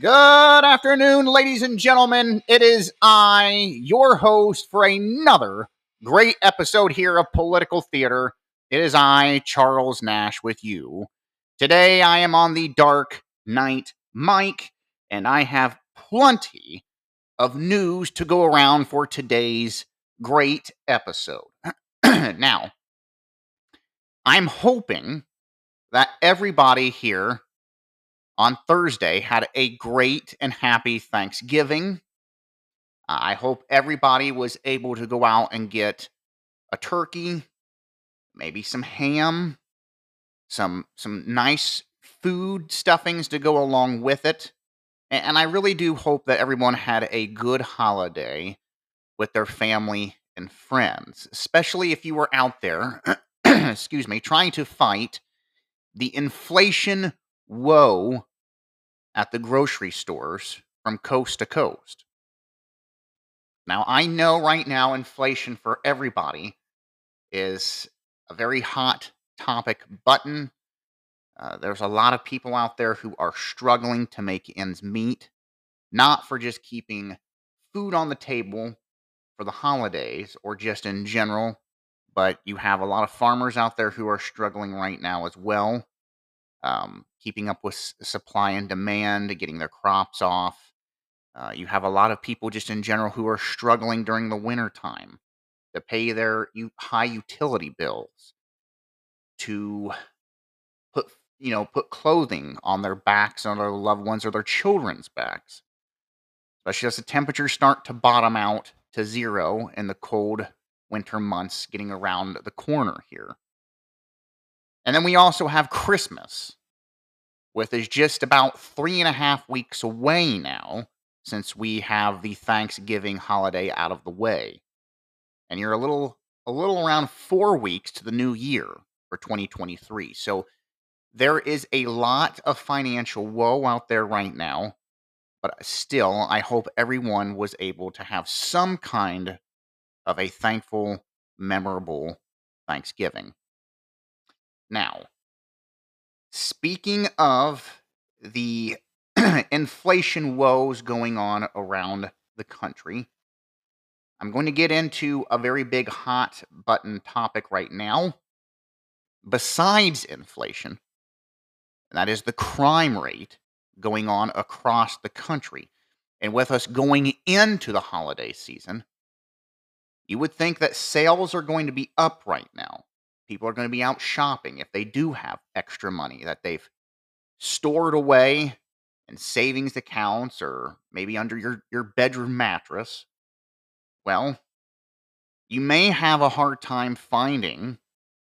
Good afternoon, ladies and gentlemen. It is I, your host, for another great episode here of Political Theater. It is I, Charles Nash, with you. Today I am on the Dark Knight mic, and I have plenty of news to go around for today's great episode. now, I'm hoping that everybody here on Thursday had a great and happy Thanksgiving. I hope everybody was able to go out and get a turkey, maybe some ham, some some nice food stuffings to go along with it. And I really do hope that everyone had a good holiday with their family and friends, especially if you were out there, excuse me, trying to fight the inflation woe at the grocery stores from coast to coast. Now, I know right now inflation for everybody is a very hot topic button. Uh, there's a lot of people out there who are struggling to make ends meet, not for just keeping food on the table for the holidays or just in general, but you have a lot of farmers out there who are struggling right now as well um, keeping up with supply and demand, getting their crops off. Uh, you have a lot of people just in general who are struggling during the winter time to pay their high utility bills, to put you know put clothing on their backs, on their loved ones or their children's backs. Especially as the temperatures start to bottom out to zero in the cold winter months getting around the corner here. And then we also have Christmas, with is just about three and a half weeks away now since we have the Thanksgiving holiday out of the way. And you're a little a little around 4 weeks to the new year for 2023. So there is a lot of financial woe out there right now, but still I hope everyone was able to have some kind of a thankful, memorable Thanksgiving. Now, speaking of the inflation woes going on around the country, I'm going to get into a very big hot button topic right now. Besides inflation, that is the crime rate going on across the country. And with us going into the holiday season, you would think that sales are going to be up right now. People are going to be out shopping if they do have extra money that they've stored away in savings accounts or maybe under your, your bedroom mattress. Well, you may have a hard time finding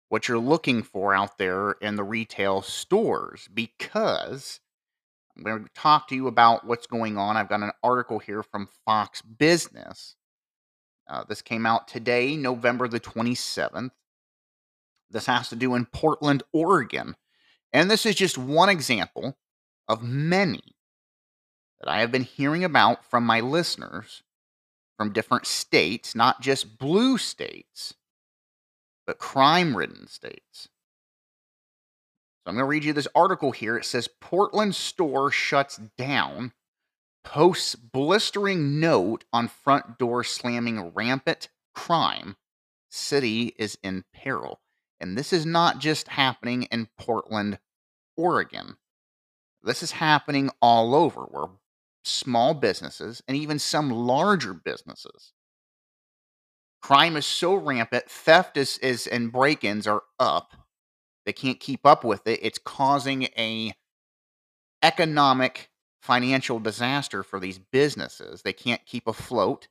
what you're looking for out there in the retail stores because I'm going to talk to you about what's going on. I've got an article here from Fox Business. Uh, this came out today, November the 27th. This has to do in Portland, Oregon. And this is just one example of many that I have been hearing about from my listeners from different states, not just blue states, but crime ridden states. So I'm going to read you this article here. It says Portland store shuts down, posts blistering note on front door slamming rampant crime. City is in peril. And this is not just happening in Portland, Oregon. This is happening all over where small businesses and even some larger businesses. Crime is so rampant, theft is, is and break-ins are up. They can't keep up with it. It's causing a economic financial disaster for these businesses. They can't keep afloat.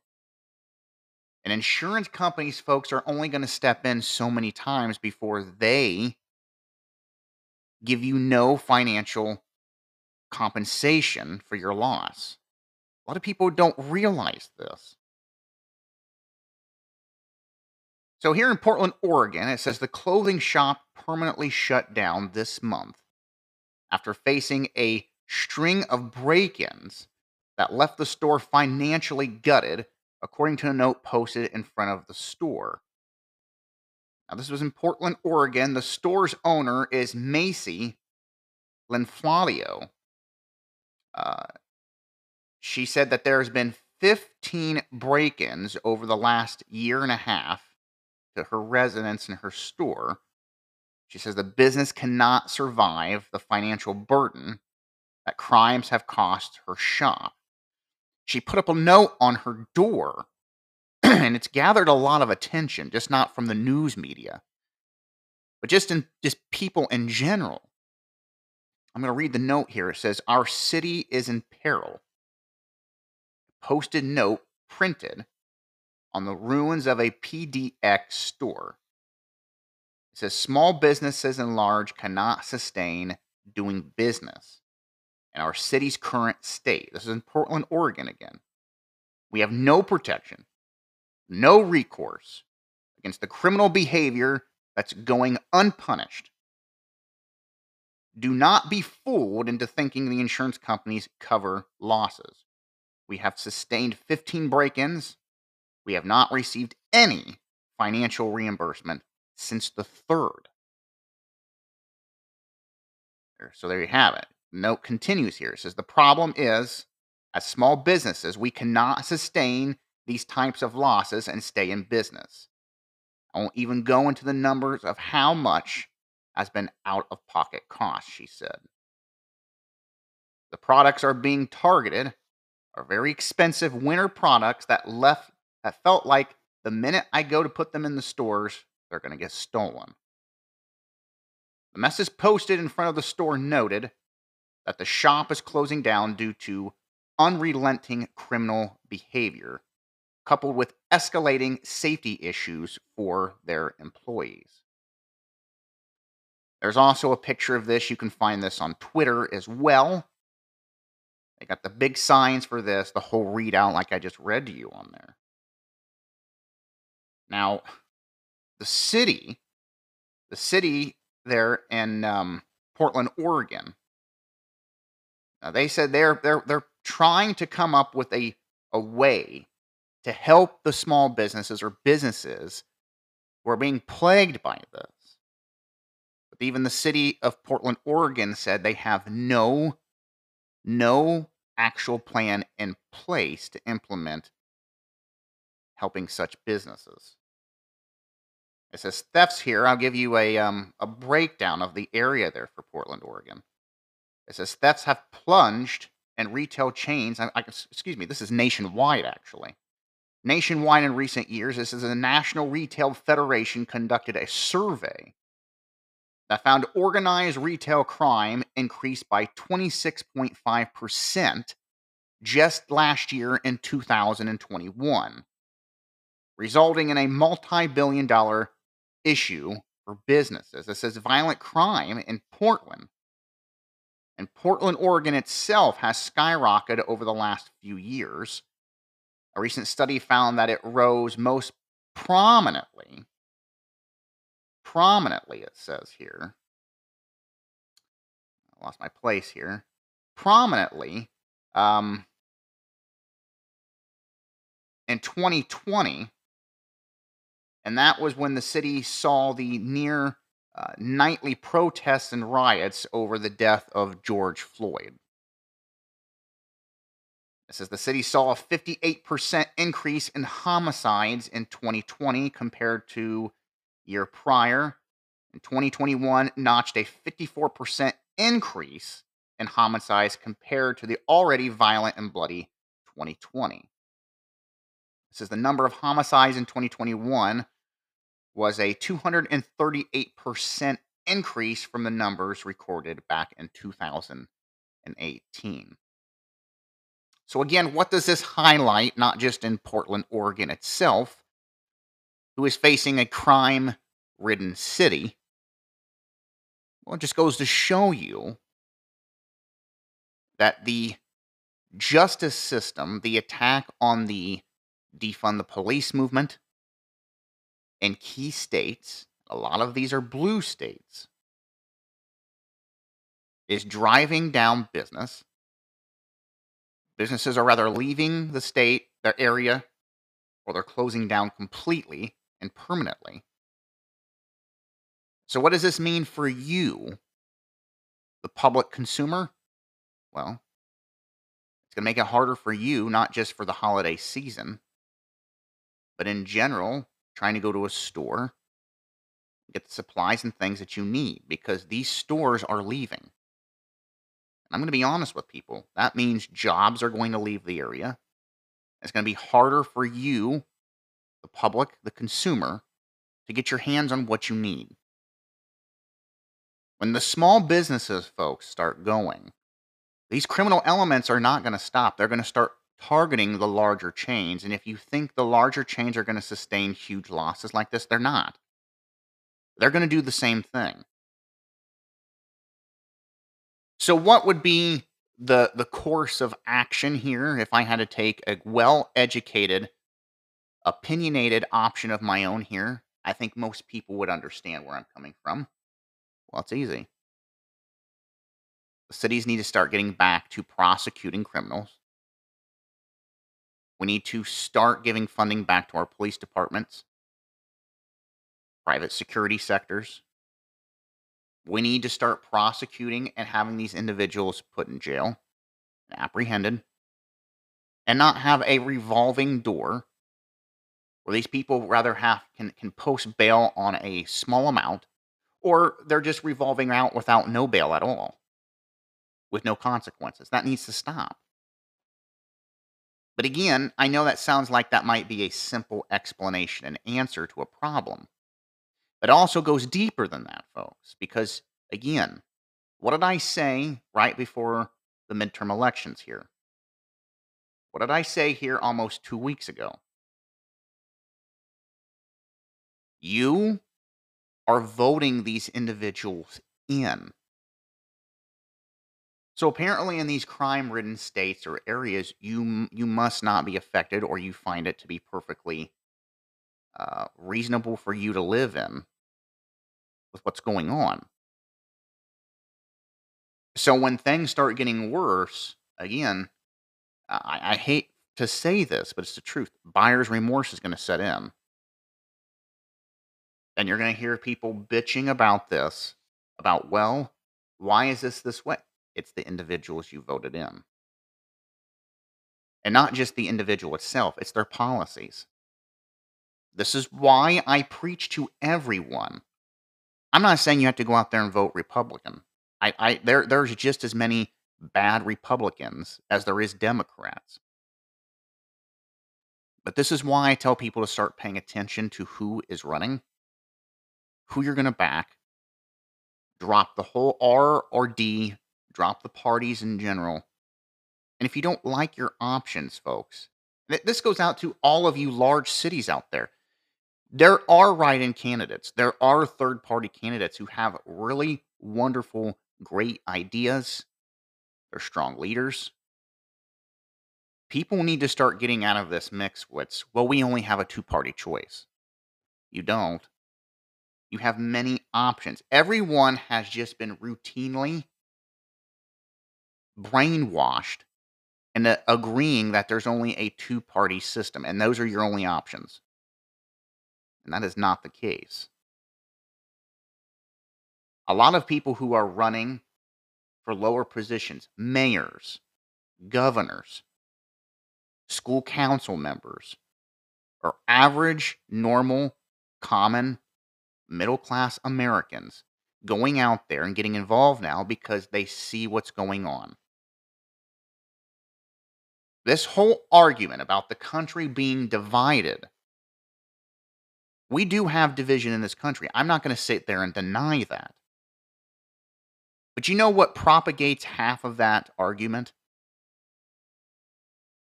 And insurance companies, folks, are only going to step in so many times before they give you no financial compensation for your loss. A lot of people don't realize this. So, here in Portland, Oregon, it says the clothing shop permanently shut down this month after facing a string of break ins that left the store financially gutted according to a note posted in front of the store. Now, this was in Portland, Oregon. The store's owner is Macy Linfladio. Uh, she said that there's been 15 break ins over the last year and a half to her residence and her store. She says the business cannot survive the financial burden that crimes have cost her shop. She put up a note on her door, and it's gathered a lot of attention, just not from the news media, but just in just people in general. I'm going to read the note here. It says, Our city is in peril. Posted note printed on the ruins of a PDX store. It says, Small businesses and large cannot sustain doing business in our city's current state. This is in Portland, Oregon again. We have no protection, no recourse against the criminal behavior that's going unpunished. Do not be fooled into thinking the insurance companies cover losses. We have sustained 15 break ins. We have not received any financial reimbursement since the third. So there you have it. Note continues here. It says the problem is, as small businesses, we cannot sustain these types of losses and stay in business. I won't even go into the numbers of how much has been out of pocket costs, she said. The products are being targeted are very expensive winter products that left that felt like the minute I go to put them in the stores, they're going to get stolen. The message posted in front of the store noted that the shop is closing down due to unrelenting criminal behavior, coupled with escalating safety issues for their employees. There's also a picture of this. You can find this on Twitter as well. They got the big signs for this, the whole readout, like I just read to you on there. Now, the city, the city there in um, Portland, Oregon, now they said they're they're they're trying to come up with a a way to help the small businesses or businesses who are being plagued by this. But even the city of Portland, Oregon said they have no no actual plan in place to implement helping such businesses. It says thefts here. I'll give you a um, a breakdown of the area there for Portland, Oregon. It says thefts have plunged and retail chains. I, I, excuse me. This is nationwide, actually. Nationwide in recent years, this is a National Retail Federation conducted a survey that found organized retail crime increased by 26.5% just last year in 2021, resulting in a multi billion dollar issue for businesses. It says violent crime in Portland. And Portland, Oregon itself has skyrocketed over the last few years. A recent study found that it rose most prominently prominently, it says here. I lost my place here. Prominently, um, in 2020, and that was when the city saw the near uh, nightly protests and riots over the death of George Floyd. It says the city saw a 58% increase in homicides in 2020 compared to year prior. In 2021, notched a 54% increase in homicides compared to the already violent and bloody 2020. This is the number of homicides in 2021 was a 238% increase from the numbers recorded back in 2018. So, again, what does this highlight, not just in Portland, Oregon itself, who is facing a crime ridden city. Well, it just goes to show you that the justice system, the attack on the defund the police movement in key states, a lot of these are blue states, is driving down business. Businesses are rather leaving the state, their area, or they're closing down completely and permanently. So, what does this mean for you, the public consumer? Well, It's going to make it harder for you, not just for the holiday season, but in general, trying to go to a store, get the supplies and things that you need because these stores are leaving. I'm going to be honest with people. That means jobs are going to leave the area. It's going to be harder for you, the public, the consumer, to get your hands on what you need. When the small businesses folks start going, these criminal elements are not going to stop. They're going to start targeting the larger chains. And if you think the larger chains are going to sustain huge losses like this, they're not. They're going to do the same thing. So, what would be the the course of action here if I had to take a well educated, opinionated option of my own here? I think most people would understand where I'm coming from. Well, it's easy. The cities need to start getting back to prosecuting criminals. We need to start giving funding back to our police departments, private security sectors. We need to start prosecuting and having these individuals put in jail and apprehended and not have a revolving door where these people rather have can, can post bail on a small amount or they're just revolving out without no bail at all with no consequences. That needs to stop. But again, I know that sounds like that might be a simple explanation and answer to a problem. But it also goes deeper than that, folks, because again, what did I say right before the midterm elections here? What did I say here almost two weeks ago? You are voting these individuals in. So apparently, in these crime-ridden states or areas, you you must not be affected, or you find it to be perfectly uh, reasonable for you to live in with what's going on. So when things start getting worse, again, I, I hate to say this, but it's the truth. Buyer's remorse is going to set in, and you're going to hear people bitching about this, about well, why is this this way? It's the individuals you voted in. And not just the individual itself, it's their policies. This is why I preach to everyone. I'm not saying you have to go out there and vote Republican. I, I there there's just as many bad Republicans as there is Democrats. But this is why I tell people to start paying attention to who is running, who you're going to back, drop the whole R or D drop the parties in general. And if you don't like your options, folks, this goes out to all of you large cities out there. There are write in candidates, there are third party candidates who have really wonderful, great ideas. They're strong leaders. People need to start getting out of this mix with, well, we only have a two party choice. You don't. You have many options. Everyone has just been routinely brainwashed and uh, agreeing that there's only a two party system and those are your only options. And that is not the case. A lot of people who are running for lower positions, mayors, governors, school council members, are average, normal, common, middle class Americans going out there and getting involved now because they see what's going on. This whole argument about the country being divided, we do have division in this country. I'm not going to sit there and deny that. But you know what propagates half of that argument?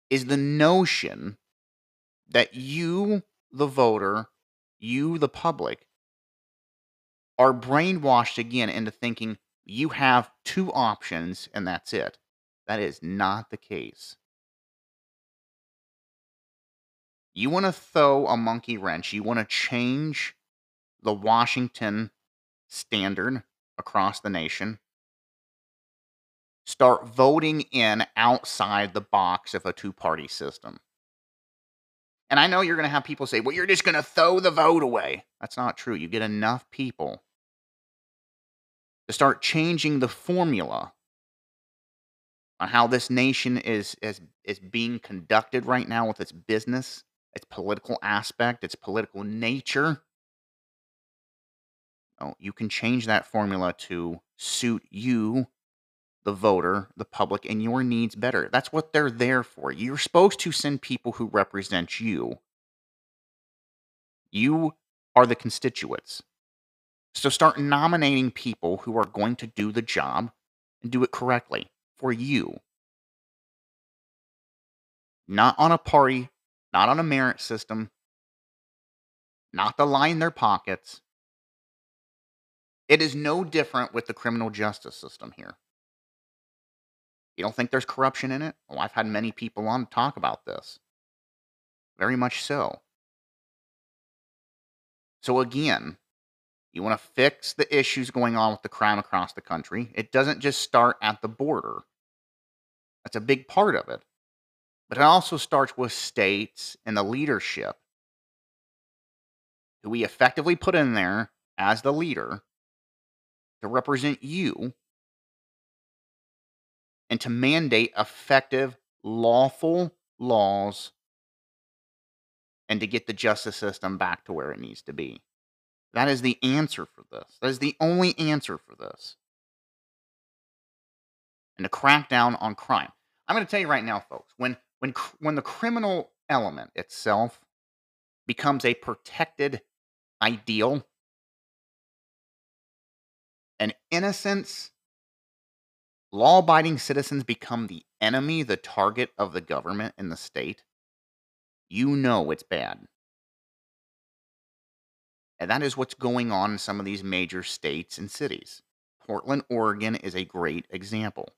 Is the notion that you, the voter, you, the public, are brainwashed again into thinking you have two options and that's it. That is not the case. You want to throw a monkey wrench. You want to change the Washington standard across the nation. Start voting in outside the box of a two party system. And I know you're going to have people say, well, you're just going to throw the vote away. That's not true. You get enough people to start changing the formula on how this nation is is is being conducted right now with its business, its political aspect, its political nature. Oh, you can change that formula to suit you, the voter, the public, and your needs better. That's what they're there for. You're supposed to send people who represent you. You are the constituents. So start nominating people who are going to do the job and do it correctly for you. Not on a party, not on a merit system, not to line their pockets. It is no different with the criminal justice system here. You don't think there's corruption in it? Well, I've had many people on to talk about this. Very much so. So, again, you want to fix the issues going on with the crime across the country. It doesn't just start at the border, that's a big part of it. But it also starts with states and the leadership who we effectively put in there as the leader to represent you and to mandate effective, lawful laws and to get the justice system back to where it needs to be. That is the answer for this. That is the only answer for this. And to crack down on crime. I'm going to tell you right now, folks, when when when the criminal element itself becomes a protected ideal, and innocence, law-abiding citizens become the enemy, the target of the government and the state, you know it's bad. And that is what's going on in some of these major states and cities. Portland, Oregon is a great example.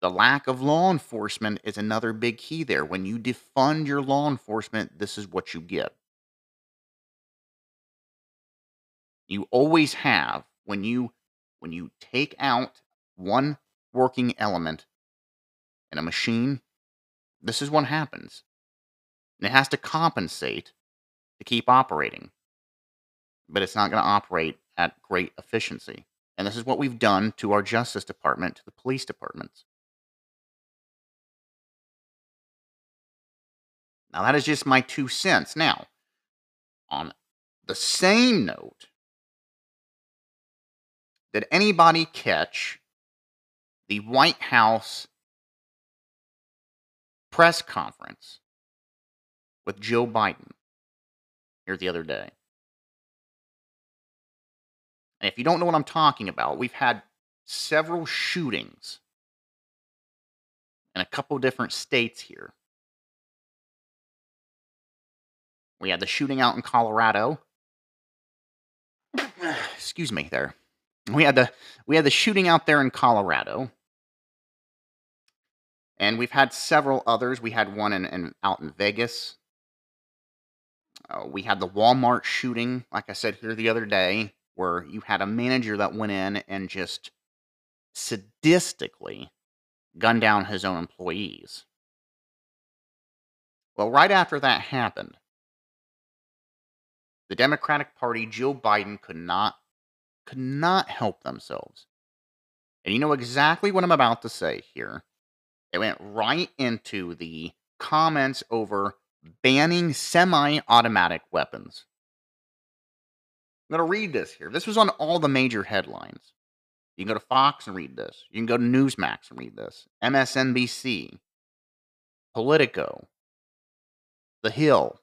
The lack of law enforcement is another big key there. When you defund your law enforcement, this is what you get. You always have when you when you take out one working element in a machine, this is what happens. And it has to compensate to keep operating. But it's not going to operate at great efficiency. And this is what we've done to our Justice Department, to the police departments. Now, that is just my two cents. Now, on the same note, did anybody catch the White House press conference with Joe Biden here the other day? And if you don't know what I'm talking about, we've had several shootings in a couple different states here. We had the shooting out in Colorado. Excuse me there. We had the we had the shooting out there in Colorado. And we've had several others. We had one in, in out in Vegas. Uh, we had the Walmart shooting, like I said here the other day, where you had a manager that went in and just sadistically gunned down his own employees. Well, right after that happened, the Democratic Party, Joe Biden, could not could not help themselves. And you know exactly what I'm about to say here. It went right into the comments over banning semi automatic weapons. I'm going to read this here. This was on all the major headlines. You can go to Fox and read this. You can go to Newsmax and read this. MSNBC, Politico, The Hill,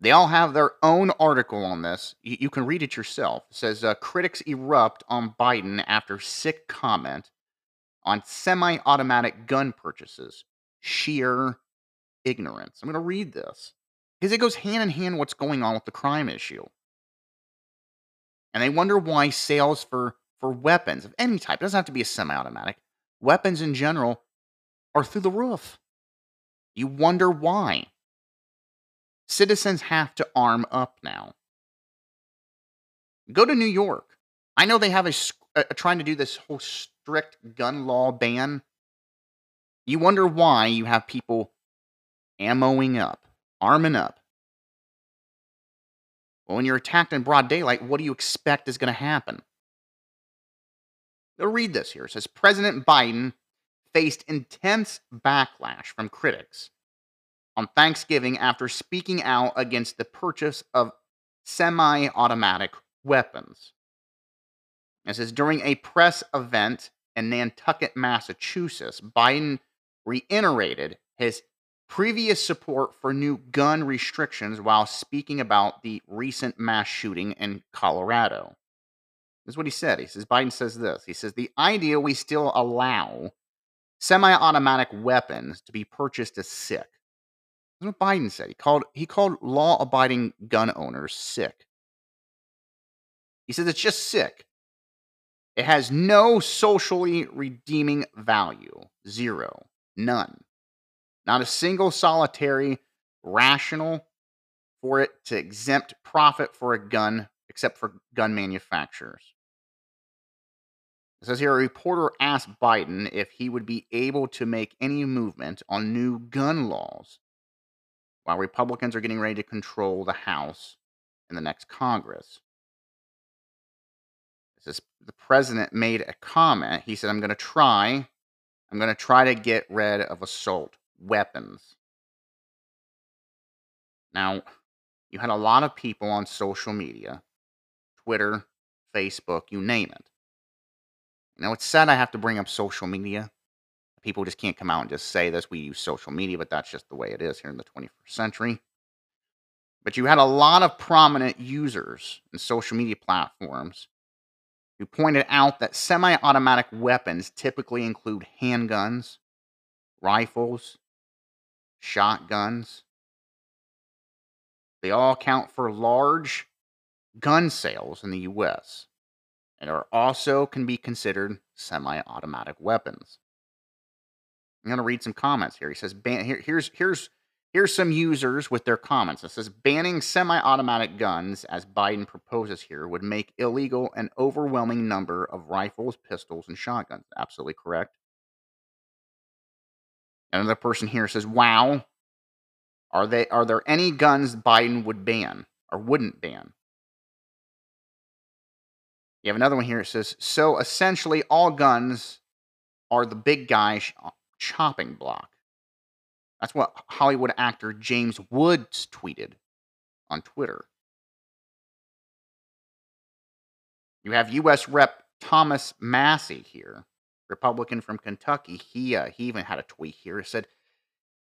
they all have their own article on this. You, you can read it yourself. It says uh, critics erupt on Biden after sick comment on semi automatic gun purchases. Sheer ignorance. I'm going to read this because it goes hand in hand what's going on with the crime issue. And they wonder why sales for, for weapons of any type, it doesn't have to be a semi automatic, weapons in general are through the roof. You wonder why citizens have to arm up now. Go to New York. I know they have a, a, uh, trying to do this whole strict gun law ban. You wonder why you have people ammoing up, arming up. Well, when you're attacked in broad daylight, what do you expect is going to happen? They'll read this here. It says President Biden faced intense backlash from critics on Thanksgiving after speaking out against the purchase of semi automatic weapons. It says during a press event in Nantucket, Massachusetts, Biden reiterated his previous support for new gun restrictions while speaking about the recent mass shooting in Colorado. This is what he said. He says, Biden says this. He says, the idea we still allow semi automatic weapons to be purchased is sick. That's what Biden said. He called, he called law abiding gun owners sick. He says it's just sick. It has no socially redeeming value. Zero. None. Not a single solitary rational for it to exempt profit for a gun except for gun manufacturers. It says here a reporter asked Biden if he would be able to make any movement on new gun laws while Republicans are getting ready to control the House in the next Congress. It says the president made a comment. He said, I'm going to try, I'm going to try to get rid of assault weapons. Now, you had a lot of people on social media, Twitter, Facebook, you name it. Now, it's sad I have to bring up social media. People just can't come out and just say this. We use social media, but that's just the way it is here in the 21st century. But you had a lot of prominent users in social media platforms who pointed out that semi automatic weapons typically include handguns, rifles, shotguns. They all count for large gun sales in the US and are also can be considered semi-automatic weapons. I'm going to read some comments here. He says ban- here, here's here's here's some users with their comments. It says banning semi-automatic guns as Biden proposes here would make illegal an overwhelming number of rifles, pistols and shotguns. Absolutely correct. Another person here says, "Wow, are they are there any guns Biden would ban or wouldn't ban?" You have another one here. It says, "So essentially, all guns are the big guy sh- uh, chopping block." That's what Hollywood actor James Woods tweeted on Twitter. You have U.S. Rep. Thomas Massie here. Republican from Kentucky, he uh, he even had a tweet here. It said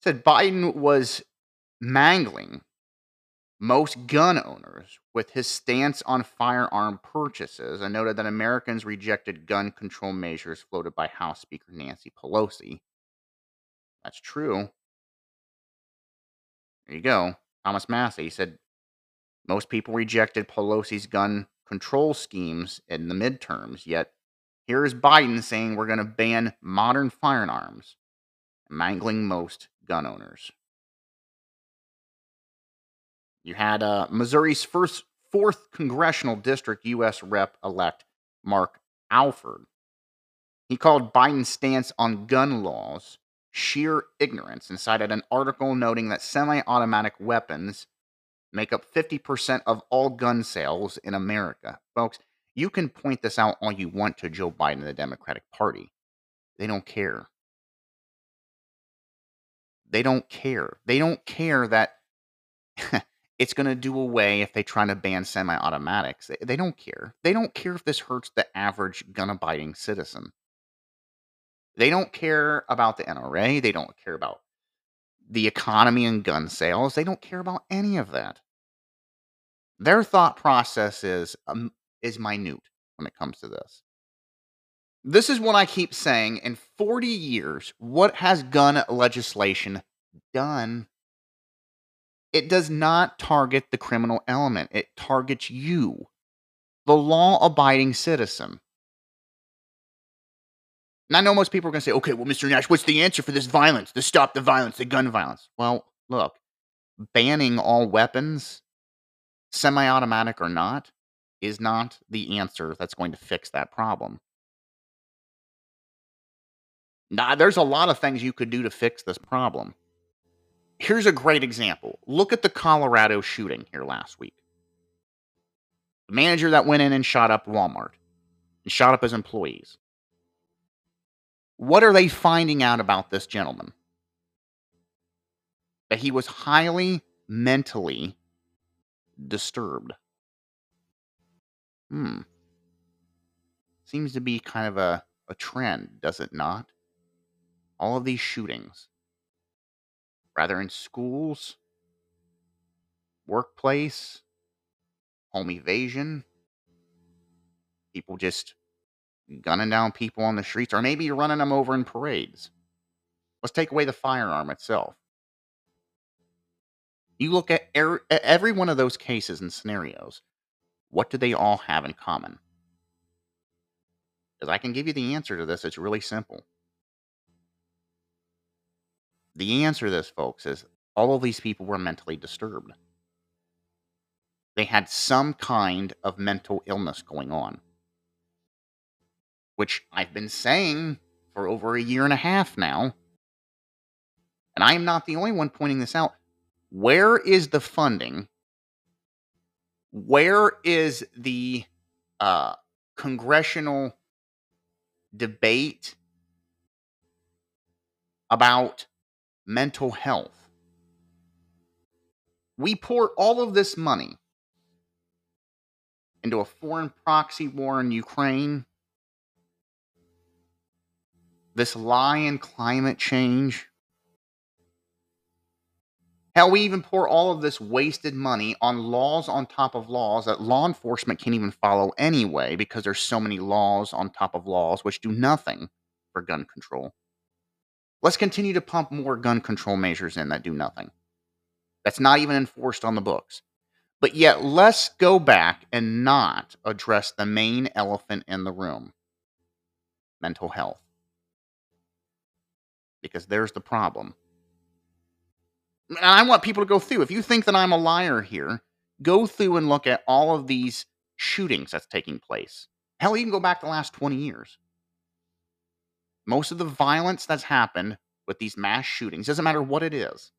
said Biden was mangling most gun owners with his stance on firearm purchases and noted that Americans rejected gun control measures floated by House Speaker Nancy Pelosi. That's true. There you go. Thomas Massie said most people rejected Pelosi's gun control schemes in the midterms, yet here is Biden saying we're going to ban modern firearms, mangling most gun owners. You had uh, Missouri's first fourth congressional district U.S. Rep elect Mark Alford. He called Biden's stance on gun laws sheer ignorance and cited an article noting that semi automatic weapons make up 50% of all gun sales in America. Folks, you can point this out all you want to Joe Biden and the Democratic Party. They don't care. They don't care. They don't care that it's going to do away if they try to ban semi automatics. They, they don't care. They don't care if this hurts the average gun abiding citizen. They don't care about the NRA. They don't care about the economy and gun sales. They don't care about any of that. Their thought process is um, is minute when it comes to this. This is what I keep saying. In 40 years, what has gun legislation done? It does not target the criminal element, it targets you, the law abiding citizen. And I know most people are going to say, okay, well, Mr. Nash, what's the answer for this violence, to stop the violence, the gun violence? Well, look, banning all weapons, semi automatic or not, is not the answer that's going to fix that problem. Now, there's a lot of things you could do to fix this problem. Here's a great example. Look at the Colorado shooting here last week. The manager that went in and shot up Walmart and shot up his employees. What are they finding out about this gentleman? That he was highly mentally disturbed. Hmm. Seems to be kind of a, a trend, does it not? All of these shootings, rather in schools, workplace, home evasion, people just gunning down people on the streets, or maybe running them over in parades. Let's take away the firearm itself. You look at er, every one of those cases and scenarios, what do they all have in common? Because I can give you the answer to this. It's really simple. The answer to this, folks, is all of these people were mentally disturbed. They had some kind of mental illness going on which I've been saying for over a year and a half now. And I am not the only one pointing this out. Where is the funding? Where is the uh, congressional debate about mental health? We pour all of this money into a foreign proxy war in Ukraine this lie in climate change. Hell, we even pour all of this wasted money on laws on top of laws that law enforcement can't even follow anyway because there's so many laws on top of laws which do nothing for gun control. Let's continue to pump more gun control measures in that do nothing. That's not even enforced on the books. But yet, let's go back and not address the main elephant in the room mental health because there's the problem. And I want people to go through. If you think that I'm a liar here, go through and look at all of these shootings that's taking place. Hell, you can go back the last 20 years. Most of the violence that's happened with these mass shootings, doesn't matter what it is,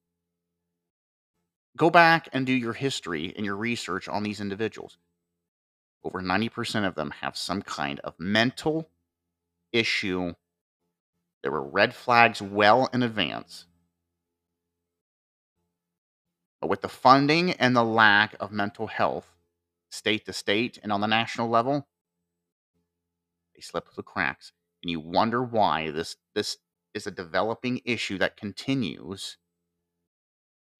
go back and do your history and your research on these individuals. Over 90% of them have some kind of mental issue there were red flags well in advance. But with the funding and the lack of mental health, state to state and on the national level, they slip through the cracks. And you wonder why this, this is a developing issue that continues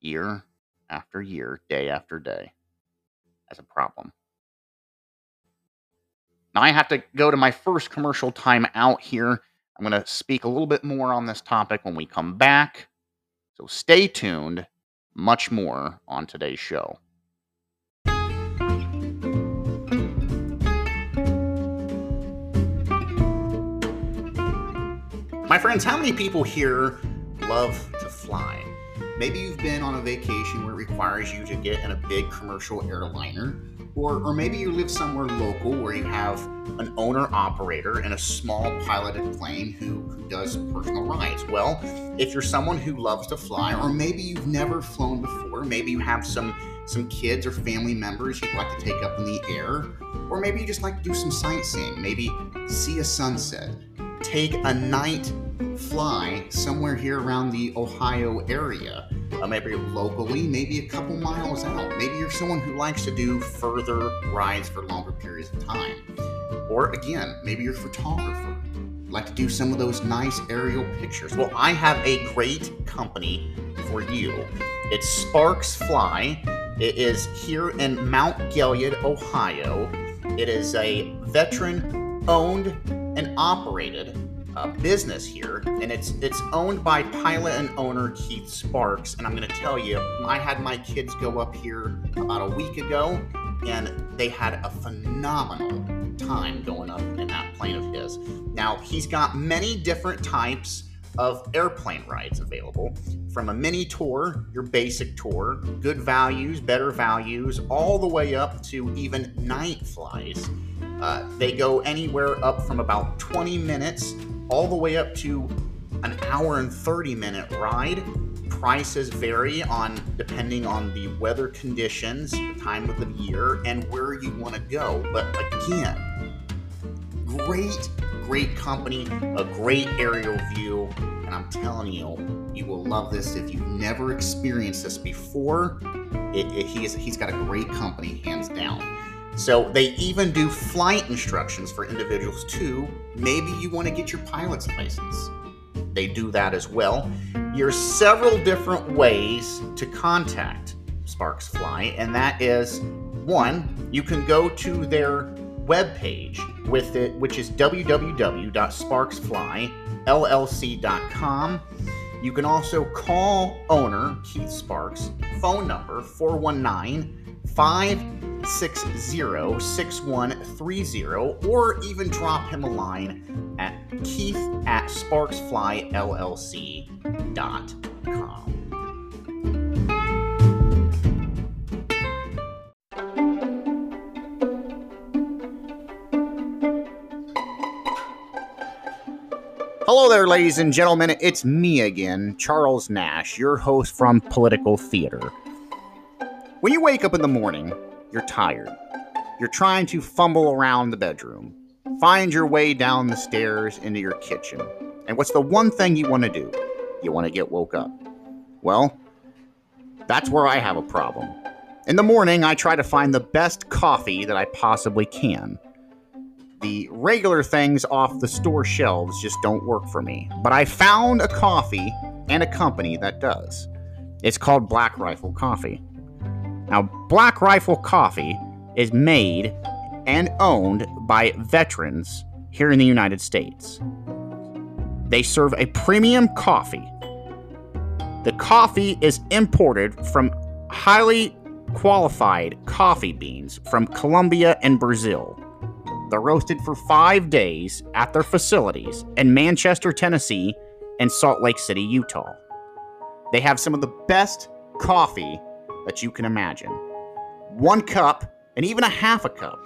year after year, day after day, as a problem. Now I have to go to my first commercial time out here. I'm going to speak a little bit more on this topic when we come back. So stay tuned. Much more on today's show. My friends, how many people here love to fly? Maybe you've been on a vacation where it requires you to get in a big commercial airliner or, or maybe you live somewhere local where you have an owner operator and a small piloted plane who, who does personal rides. Well, if you're someone who loves to fly, or maybe you've never flown before, maybe you have some some kids or family members you'd like to take up in the air, or maybe you just like to do some sightseeing, maybe see a sunset, take a night fly somewhere here around the Ohio area uh, maybe locally, maybe a couple miles out. Maybe you're someone who likes to do further rides for longer periods of time. Or again, maybe you're a photographer. like to do some of those nice aerial pictures. Well, I have a great company for you. It's Sparks Fly. It is here in Mount Gilead, Ohio. It is a veteran owned and operated uh, business here, and it's it's owned by pilot and owner Keith Sparks. And I'm going to tell you, I had my kids go up here about a week ago, and they had a phenomenal time going up in that plane of his. Now he's got many different types of airplane rides available from a mini tour, your basic tour, good values, better values, all the way up to even night flies. Uh, they go anywhere up from about 20 minutes all the way up to an hour and 30 minute ride. Prices vary on depending on the weather conditions, the time of the year, and where you want to go. But again, great, great company, a great aerial view, and I'm telling you, you will love this if you've never experienced this before. It, it, he is, he's got a great company, hands down. So they even do flight instructions for individuals too. Maybe you want to get your pilot's license. They do that as well. There's several different ways to contact Sparks Fly, and that is one, you can go to their webpage with it, which is www.sparksflyllc.com. You can also call owner Keith Sparks, phone number 419 560 6130, or even drop him a line at keith at sparksflyllc.com. Hello there, ladies and gentlemen. It's me again, Charles Nash, your host from Political Theater. When you wake up in the morning, you're tired. You're trying to fumble around the bedroom, find your way down the stairs into your kitchen. And what's the one thing you want to do? You want to get woke up. Well, that's where I have a problem. In the morning, I try to find the best coffee that I possibly can the regular things off the store shelves just don't work for me. But I found a coffee and a company that does. It's called Black Rifle Coffee. Now, Black Rifle Coffee is made and owned by veterans here in the United States. They serve a premium coffee. The coffee is imported from highly qualified coffee beans from Colombia and Brazil. They're roasted for five days at their facilities in Manchester, Tennessee, and Salt Lake City, Utah. They have some of the best coffee that you can imagine. One cup, and even a half a cup,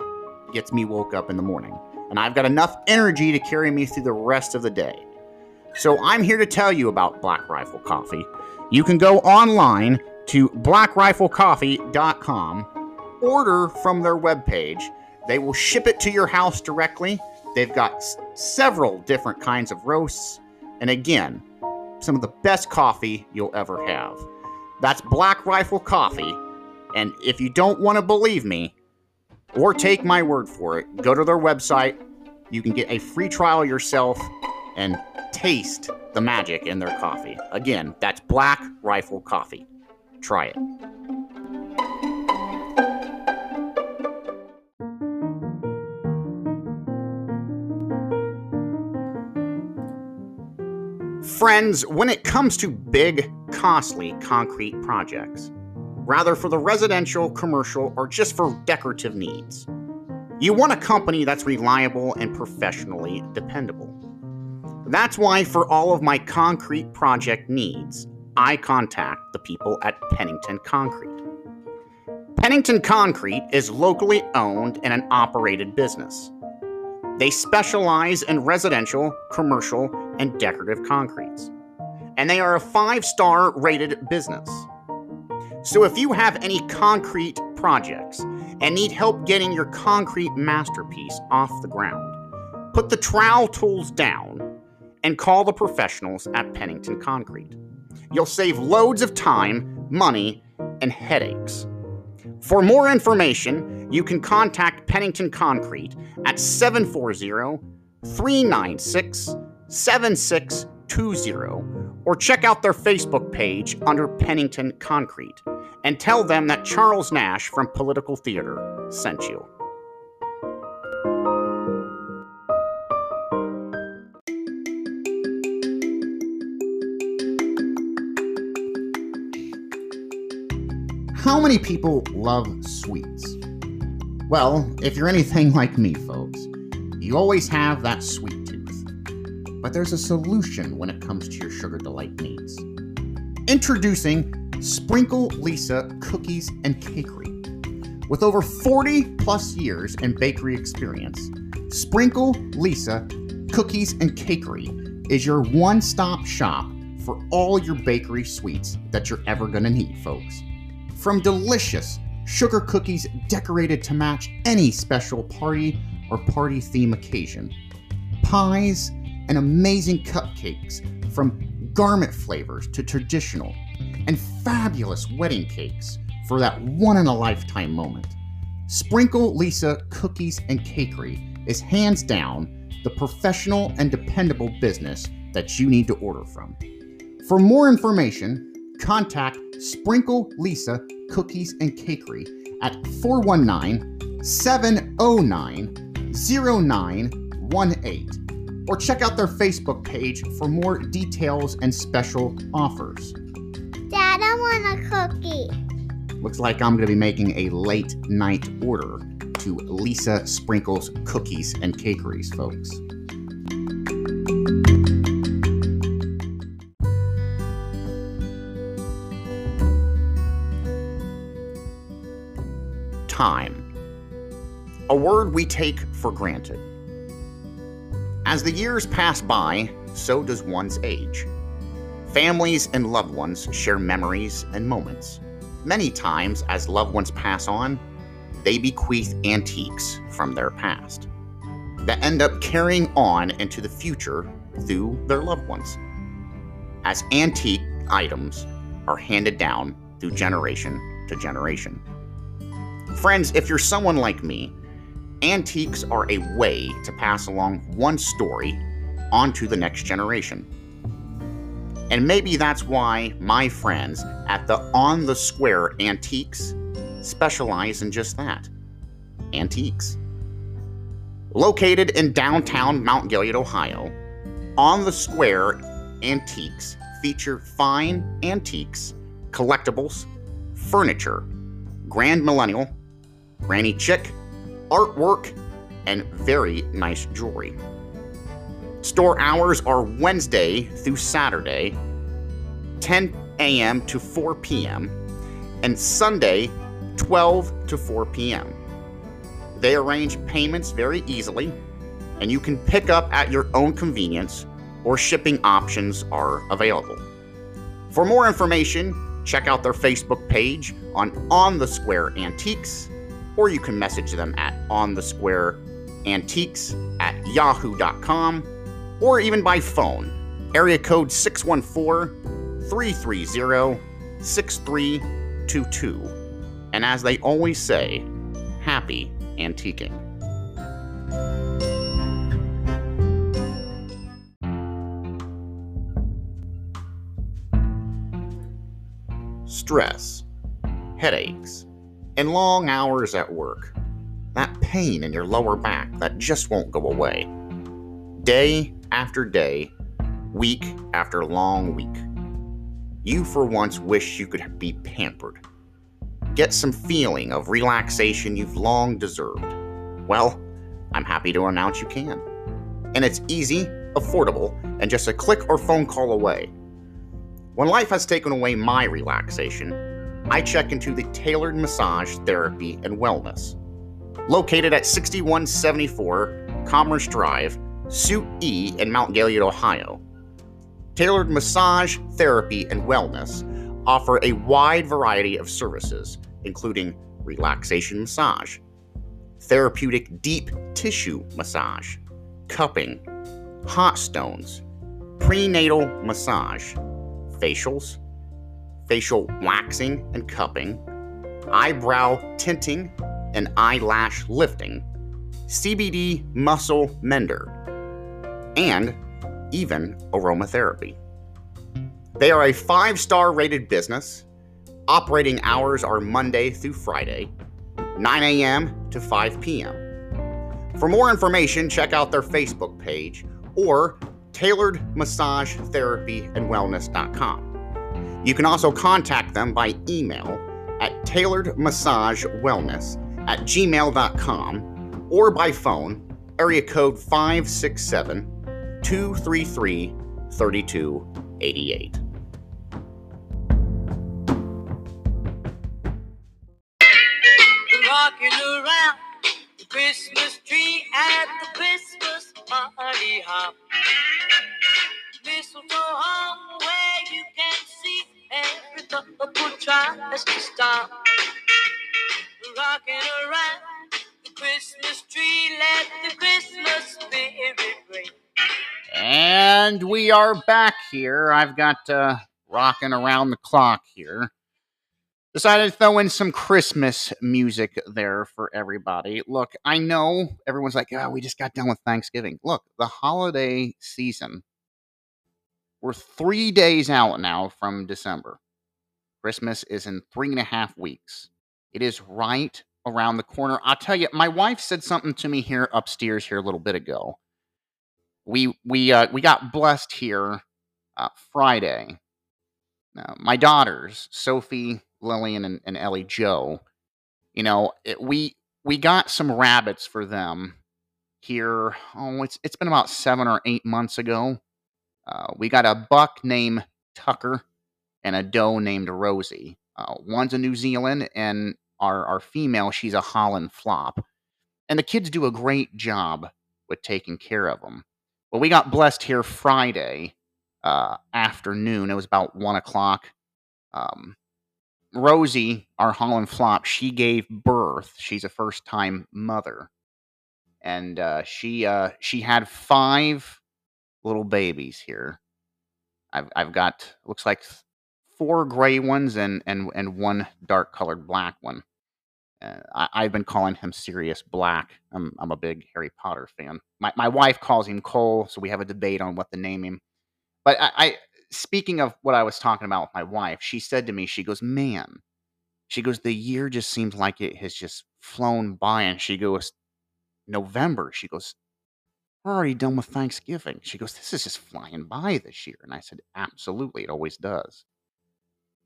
gets me woke up in the morning, and I've got enough energy to carry me through the rest of the day. So I'm here to tell you about Black Rifle Coffee. You can go online to blackriflecoffee.com, order from their webpage, they will ship it to your house directly. They've got s- several different kinds of roasts. And again, some of the best coffee you'll ever have. That's Black Rifle Coffee. And if you don't want to believe me or take my word for it, go to their website. You can get a free trial yourself and taste the magic in their coffee. Again, that's Black Rifle Coffee. Try it. Friends, when it comes to big, costly concrete projects, rather for the residential, commercial, or just for decorative needs, you want a company that's reliable and professionally dependable. That's why, for all of my concrete project needs, I contact the people at Pennington Concrete. Pennington Concrete is locally owned and an operated business. They specialize in residential, commercial, and decorative concretes. And they are a five star rated business. So if you have any concrete projects and need help getting your concrete masterpiece off the ground, put the trowel tools down and call the professionals at Pennington Concrete. You'll save loads of time, money, and headaches. For more information, you can contact Pennington Concrete at 740 396 7620 or check out their Facebook page under Pennington Concrete and tell them that Charles Nash from Political Theater sent you. How many people love sweets? Well, if you're anything like me, folks, you always have that sweet. But there's a solution when it comes to your sugar delight needs. Introducing Sprinkle Lisa Cookies and Cakery. With over 40 plus years in bakery experience, Sprinkle Lisa Cookies and Cakery is your one stop shop for all your bakery sweets that you're ever going to need, folks. From delicious sugar cookies decorated to match any special party or party theme occasion, pies, and amazing cupcakes from garment flavors to traditional, and fabulous wedding cakes for that one in a lifetime moment. Sprinkle Lisa Cookies and Cakery is hands down the professional and dependable business that you need to order from. For more information, contact Sprinkle Lisa Cookies and Cakery at 419 709 0918 or check out their Facebook page for more details and special offers. Dad, I want a cookie. Looks like I'm going to be making a late night order to Lisa Sprinkles Cookies and Cakeries, folks. Time. A word we take for granted. As the years pass by, so does one's age. Families and loved ones share memories and moments. Many times, as loved ones pass on, they bequeath antiques from their past that end up carrying on into the future through their loved ones. As antique items are handed down through generation to generation. Friends, if you're someone like me, antiques are a way to pass along one story onto the next generation. And maybe that's why my friends at the On the Square Antiques specialize in just that antiques. Located in downtown Mount Gilead, Ohio, On the Square Antiques feature fine antiques, collectibles, furniture, grand millennial, granny chic, artwork, and very nice jewelry. Store hours are Wednesday through Saturday, 10 a.m. to 4 p.m., and Sunday, 12 to 4 p.m. They arrange payments very easily, and you can pick up at your own convenience, or shipping options are available. For more information, check out their Facebook page on On the Square Antiques, or you can message them at On the Square Antiques at yahoo.com or even by phone. Area code 614 330 6322. And as they always say, happy antiquing. Stress, headaches, and long hours at work. That pain in your lower back that just won't go away. Day after day, week after long week. You for once wish you could be pampered. Get some feeling of relaxation you've long deserved. Well, I'm happy to announce you can. And it's easy, affordable, and just a click or phone call away. When life has taken away my relaxation, I check into the Tailored Massage Therapy and Wellness. Located at 6174 Commerce Drive, Suite E in Mount Gilead, Ohio. Tailored Massage Therapy and Wellness offer a wide variety of services, including relaxation massage, therapeutic deep tissue massage, cupping, hot stones, prenatal massage, facials, facial waxing and cupping, eyebrow tinting and eyelash lifting, CBD muscle mender, and even aromatherapy. They are a five star rated business. Operating hours are Monday through Friday, 9 a.m. to 5 p.m. For more information, check out their Facebook page or tailoredmassagetherapyandwellness.com. You can also contact them by email at tailoredmassagewellness at gmail.com or by phone, area code 567 233 3288. Rocking around the Christmas tree at the Christmas party hop. Mistletoe hung where you can see every couple tries to stop. Rocking around the Christmas tree, let the Christmas spirit ring. And we are back here. I've got uh, rocking around the clock here. Decided to throw in some Christmas music there for everybody. Look, I know everyone's like, oh, we just got done with Thanksgiving. Look, the holiday season, we're three days out now from December. Christmas is in three and a half weeks. It is right around the corner. I'll tell you, my wife said something to me here upstairs here a little bit ago. We we uh, we got blessed here uh, Friday. Now, my daughters, Sophie, Lillian, and, and Ellie Joe, you know, it, we we got some rabbits for them here. Oh, it's it's been about seven or eight months ago. Uh, we got a buck named Tucker and a doe named Rosie. Uh, one's a New Zealand, and our our female, she's a Holland flop. And the kids do a great job with taking care of them. Well, we got blessed here Friday uh, afternoon. It was about one o'clock. Um, Rosie, our Holland flop, she gave birth. She's a first time mother, and uh, she uh, she had five little babies here. I've I've got looks like four gray ones and and and one dark colored black one. Uh, I, I've been calling him Sirius Black. I'm I'm a big Harry Potter fan. My my wife calls him Cole, so we have a debate on what to name him. But I, I speaking of what I was talking about with my wife, she said to me, she goes, "Man," she goes, "the year just seems like it has just flown by." And she goes, "November." She goes, "We're already done with Thanksgiving." She goes, "This is just flying by this year." And I said, "Absolutely, it always does."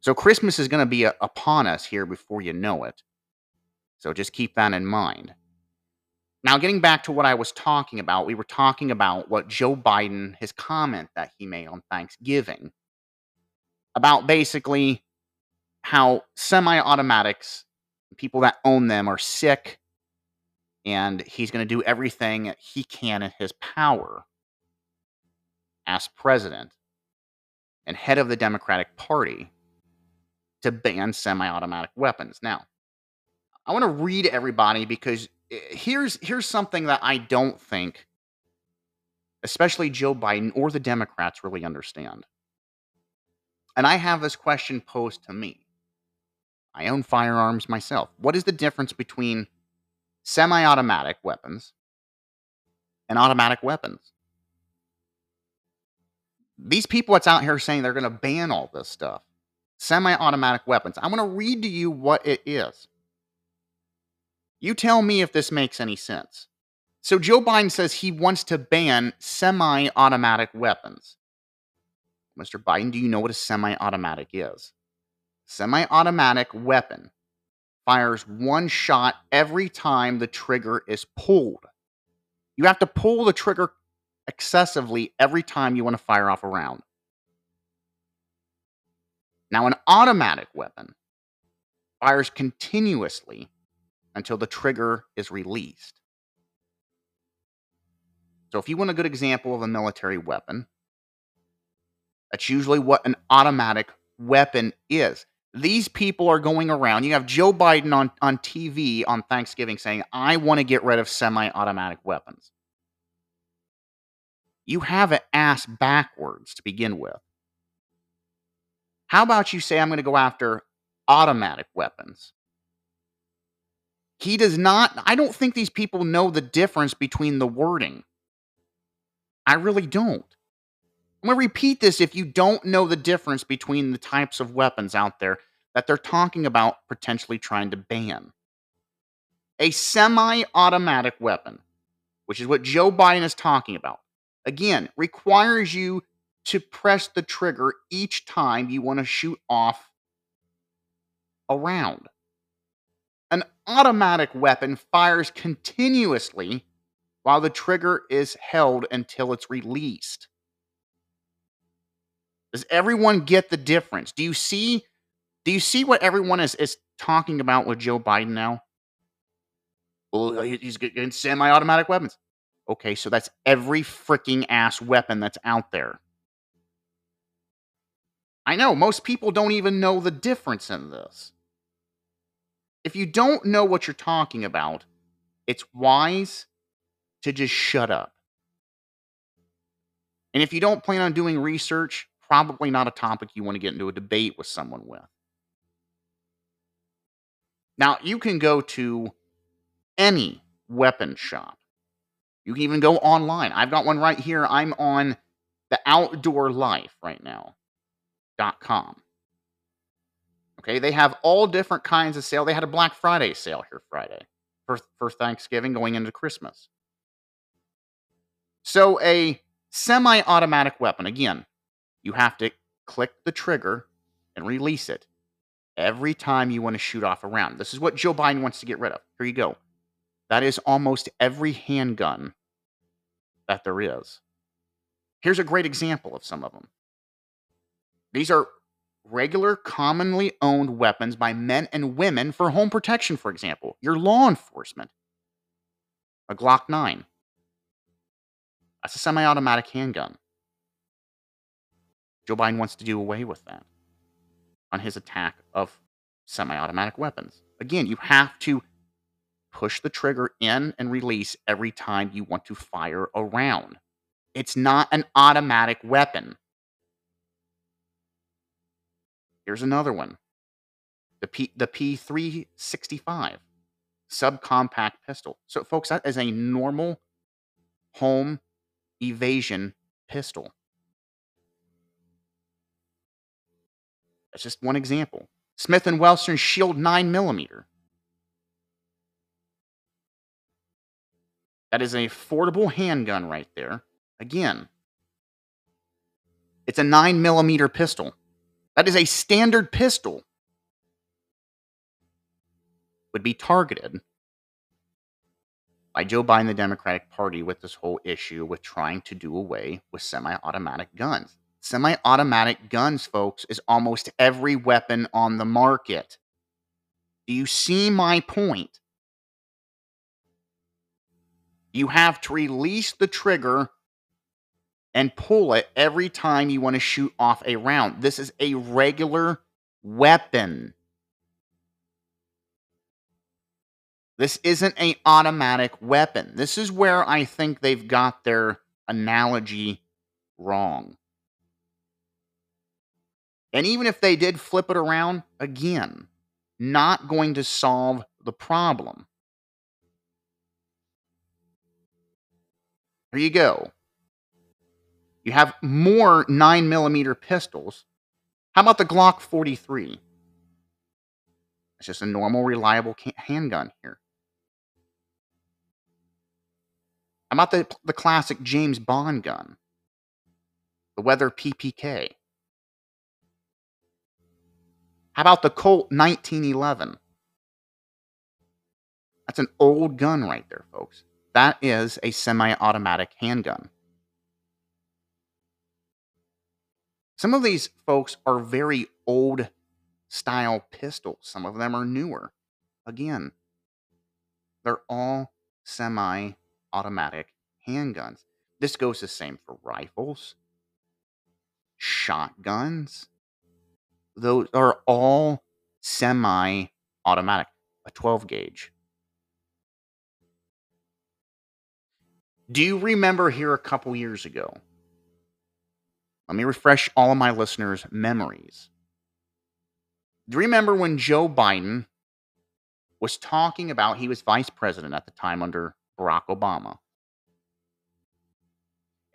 So Christmas is going to be uh, upon us here before you know it. So just keep that in mind. Now, getting back to what I was talking about, we were talking about what Joe Biden, his comment that he made on Thanksgiving, about basically how semi automatics, people that own them, are sick, and he's going to do everything he can in his power as president and head of the Democratic Party to ban semi automatic weapons. Now, I want to read everybody because eh, here's here's something that I don't think especially Joe Biden or the Democrats really understand. And I have this question posed to me. I own firearms myself. What is the difference between semi-automatic weapons and automatic weapons? These people that's out here saying they're going to ban all this stuff, semi-automatic weapons. I'm going to read to you what it is. You tell me if this makes any sense. So Joe Biden says he wants to ban semi automatic weapons. Mr. Biden, do you know what a semi automatic is? Semi automatic weapon fires one shot every time the trigger is pulled. You have to pull the trigger excessively every time you want to fire off a round. Now, an automatic weapon fires continuously until the trigger is released. So, if you want a good example of a military weapon, that's usually what an automatic weapon is. These people are going around. You have Joe Biden on, on TV on Thanksgiving saying, I want to get rid of semi automatic weapons. You have it ass backwards to begin with. How about you say, I'm going to go after automatic weapons? He does not, I don't think these people know the difference between the wording. I really don't. I'm going to repeat this if you don't know the difference between the types of weapons out there that they're talking about potentially trying to ban. A semi automatic weapon, which is what Joe Biden is talking about, again, requires you to press the trigger each time you want to shoot off a round. An automatic weapon fires continuously while the trigger is held until it's released. Does everyone get the difference? Do you see do you see what everyone is is talking about with Joe Biden now? Well, he's getting semi-automatic weapons. Okay, so that's every freaking ass weapon that's out there. I know most people don't even know the difference in this if you don't know what you're talking about, it's wise to just shut up. And if you don't plan on doing research, probably not a topic you want to get into a debate with someone with. Now, you can go to any weapon shop. You can even go online. I've got one right here. I'm on the outdoor life right now. Dot com. Okay, they have all different kinds of sale. They had a Black Friday sale here Friday for, for Thanksgiving going into Christmas. So a semi-automatic weapon, again, you have to click the trigger and release it every time you want to shoot off a round. This is what Joe Biden wants to get rid of. Here you go. That is almost every handgun that there is. Here's a great example of some of them. These are regular, commonly owned weapons by men and women for home protection, for example, your law enforcement. A Glock 9. That's a semi automatic handgun. Joe Biden wants to do away with that on his attack of semi automatic weapons. Again, you have to push the trigger in and release every time you want to fire a round. It's not an automatic weapon. Here's another one. The P the P365 subcompact pistol. So folks, that is a normal home evasion pistol. That's just one example. Smith and Wesson Shield 9 millimeter. That is an affordable handgun right there. Again, it's a 9 millimeter pistol. That is a standard pistol. Would be targeted by Joe Biden, the Democratic Party, with this whole issue with trying to do away with semi automatic guns. Semi automatic guns, folks, is almost every weapon on the market. Do you see my point? You have to release the trigger and pull it every time you want to shoot off a round. This is a regular weapon. This isn't an automatic weapon. This is where I think they've got their analogy wrong. And even if they did flip it around, again, not going to solve the problem. There you go. You have more 9 millimeter pistols. How about the Glock 43? It's just a normal, reliable handgun here. How about the, the classic James Bond gun? The Walther PPK. How about the Colt 1911? That's an old gun right there, folks. That is a semi automatic handgun. Some of these folks are very old style pistols, some of them are newer. Again, they're all semi automatic handguns. This goes the same for rifles, shotguns. Those are all semi automatic, a 12 gauge. Do you remember here a couple years ago? Let me refresh all of my listeners' memories. Do you remember when Joe Biden was talking about he was vice president at the time under Barack Obama?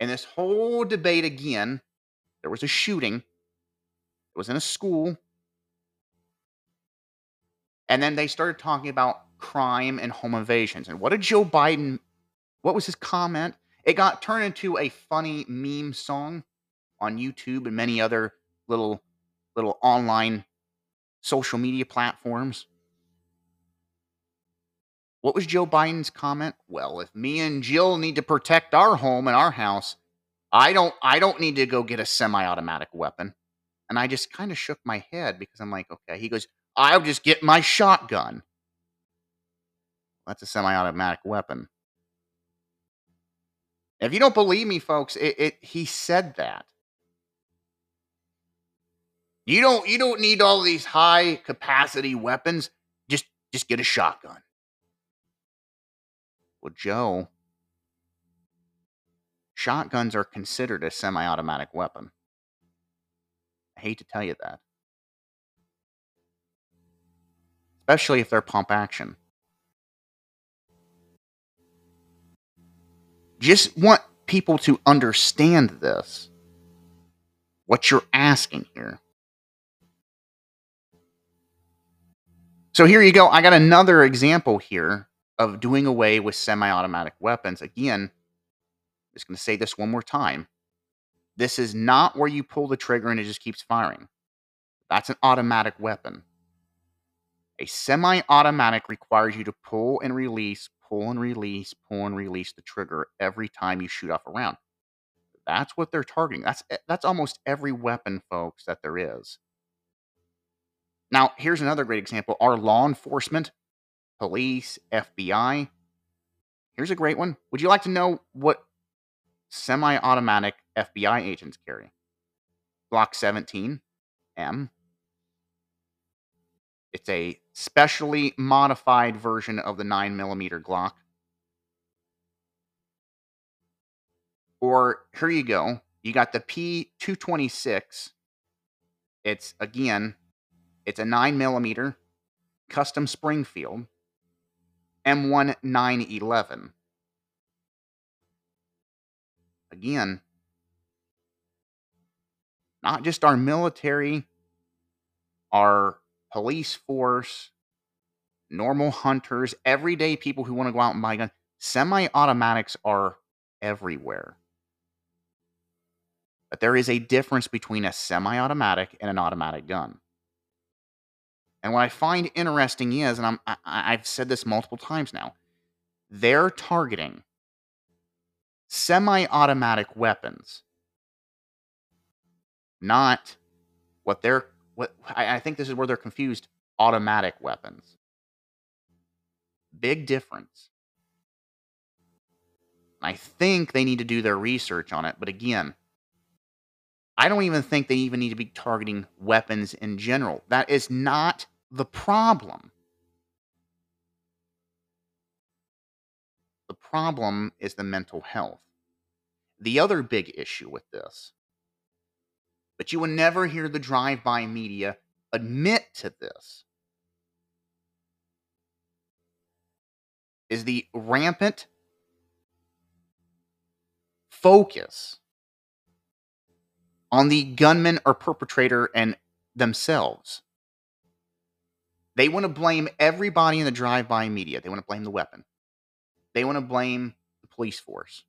And this whole debate again, there was a shooting. It was in a school. And then they started talking about crime and home invasions. And what did Joe Biden what was his comment? It got turned into a funny meme song on YouTube and many other little little online social media platforms. What was Joe Biden's comment? Well, if me and Jill need to protect our home and our house, I don't I don't need to go get a semi-automatic weapon. And I just kind of shook my head because I'm like, okay. He goes, I'll just get my shotgun. That's a semi-automatic weapon. If you don't believe me, folks, it, it he said that. You don't you don't need all these high capacity weapons. Just just get a shotgun. Well, Joe, shotguns are considered a semi automatic weapon. Hate to tell you that. Especially if they're pump action. Just want people to understand this. What you're asking here. So here you go. I got another example here of doing away with semi automatic weapons. Again, I'm just going to say this one more time. This is not where you pull the trigger and it just keeps firing. That's an automatic weapon. A semi automatic requires you to pull and release, pull and release, pull and release the trigger every time you shoot off a round. That's what they're targeting. That's eh, that's almost every weapon, folks, that there is. Now, here's another great example. Our law enforcement, police, FBI. Here's a great one. Would you like to know what semi-automatic FBI agents carry? Glock 17, M. It's a specially modified version of the 9mm Glock. Or here you go. You got the P226. It's again, it's a 9mm custom Springfield M1 911. Again, not just our military, our police force, normal hunters, everyday people who want to go out and buy guns. Semi automatics are everywhere. But there is a difference between a semi automatic and an automatic gun. And what I find interesting is, and I'm, I, I've said this multiple times now, they're targeting semi automatic weapons, not what they're, what I, I think this is where they're confused automatic weapons. Big difference. I think they need to do their research on it, but again, I don't even think they even need to be targeting weapons in general. That is not the problem. Problem is the mental health. The other big issue with this, but you will never hear the drive by media admit to this, is the rampant focus on the gunman or perpetrator and themselves. They want to blame everybody in the drive by media. They want to blame the weapon. They want to blame the police force.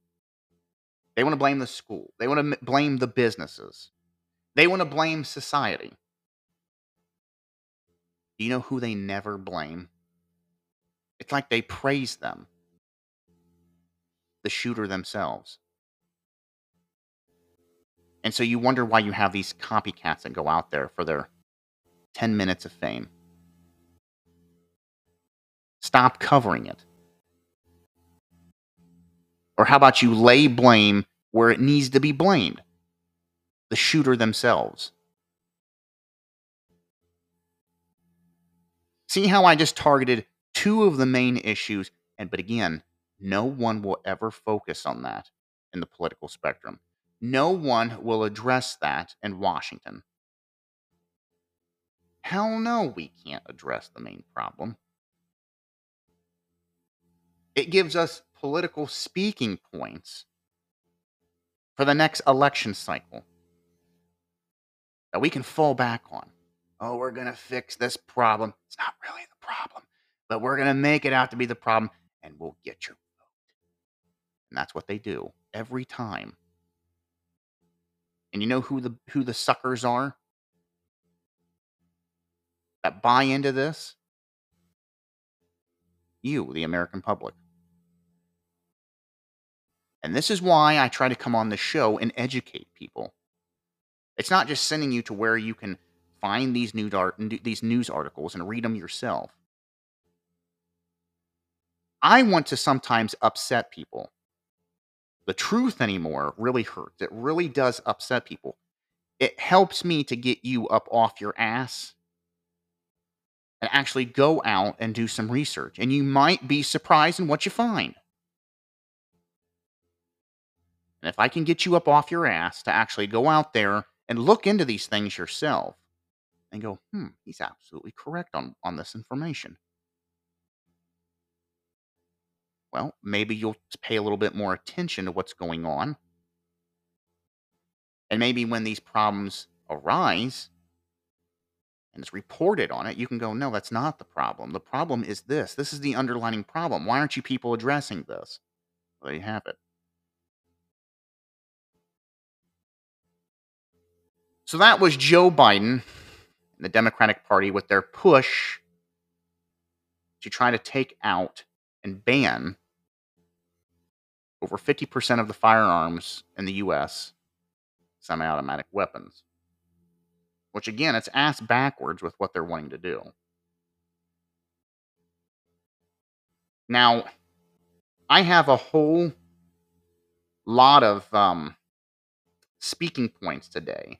They want to blame the school. They want to blame the businesses. They want to blame society. Do you know who they never blame? It's like they praise them, the shooter themselves. And so you wonder why you have these copycats that go out there for their 10 minutes of fame. Stop covering it. Or how about you lay blame where it needs to be blamed? The shooter themselves. See how I just targeted two of the main issues, and but again, no one will ever focus on that in the political spectrum. No one will address that in Washington. Hell no, we can't address the main problem. It gives us political speaking points for the next election cycle that we can fall back on. Oh, we're going to fix this problem. It's not really the problem, but we're going to make it out to be the problem and we'll get your vote. And that's what they do every time. And you know who the who the suckers are that buy into this? You, the American public. And this is why I try to come on the show and educate people. It's not just sending you to where you can find these these news articles and read them yourself. I want to sometimes upset people. The truth anymore really hurts. It really does upset people. It helps me to get you up off your ass and actually go out and do some research. And you might be surprised in what you find. And if I can get you up off your ass to actually go out there and look into these things yourself and go, hmm, he's absolutely correct on, on this information. Well, maybe you'll pay a little bit more attention to what's going on. And maybe when these problems arise and it's reported on it, you can go, no, that's not the problem. The problem is this. This is the underlying problem. Why aren't you people addressing this? Well, there you have it. So that was Joe Biden and the Democratic Party with their push to try to take out and ban over 50% of the firearms in the U.S. semi automatic weapons. Which, again, it's ass backwards with what they're wanting to do. Now, I have a whole lot of um, speaking points today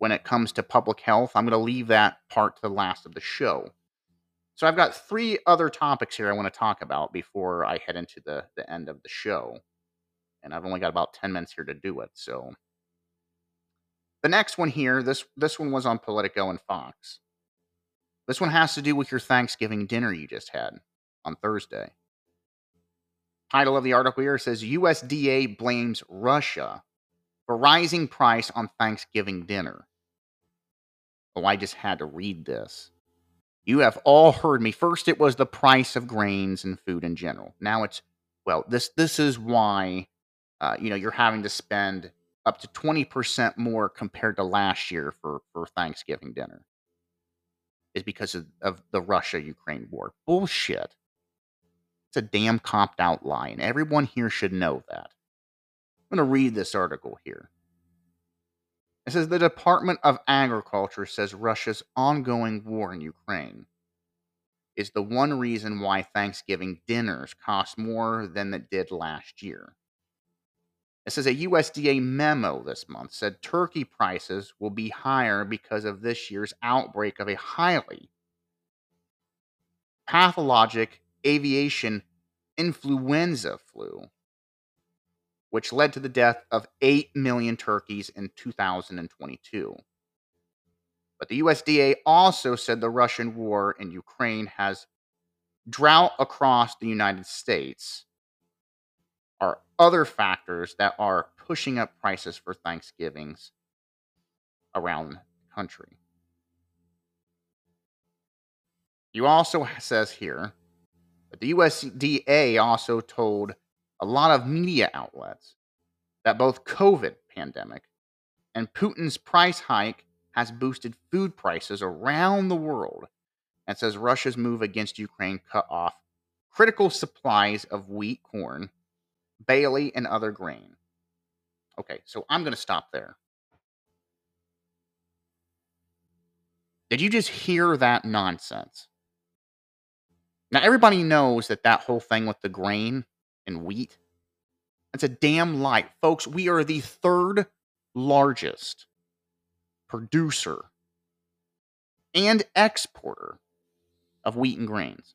when it comes to public health. I'm going to leave that part to the last of the show. So I've got three other topics here I want to talk about before I head into the, the end of the show. And I've only got about 10 minutes here to do it. So the next one here, this this one was on Politico and Fox. This one has to do with your Thanksgiving dinner you just had on Thursday. Title of the article here says USDA blames Russia for rising price on Thanksgiving dinner. Oh, I just had to read this. You have all heard me. First, it was the price of grains and food in general. Now it's well, this this is why uh, you know you're having to spend up to 20% more compared to last year for, for Thanksgiving dinner is because of, of the Russia Ukraine war. Bullshit. It's a damn copped out lie, and everyone here should know that. I'm going to read this article here. It says the Department of Agriculture says Russia's ongoing war in Ukraine is the one reason why Thanksgiving dinners cost more than it did last year. It says a USDA memo this month said turkey prices will be higher because of this year's outbreak of a highly pathologic aviation influenza flu, which led to the death of 8 million turkeys in 2022. But the USDA also said the Russian war in Ukraine has drought across the United States are other factors that are pushing up prices for Thanksgivings around the country. You also says here that the USDA also told a lot of media outlets that both COVID pandemic and Putin's price hike has boosted food prices around the world and says Russia's move against Ukraine cut off critical supplies of wheat, corn, barley, and other grain. Okay, so I'm going to stop there. Did you just hear that nonsense? Now, everybody knows that that whole thing with the grain and wheat, that's a damn lie. Folks, we are the third largest producer and exporter of wheat and grains.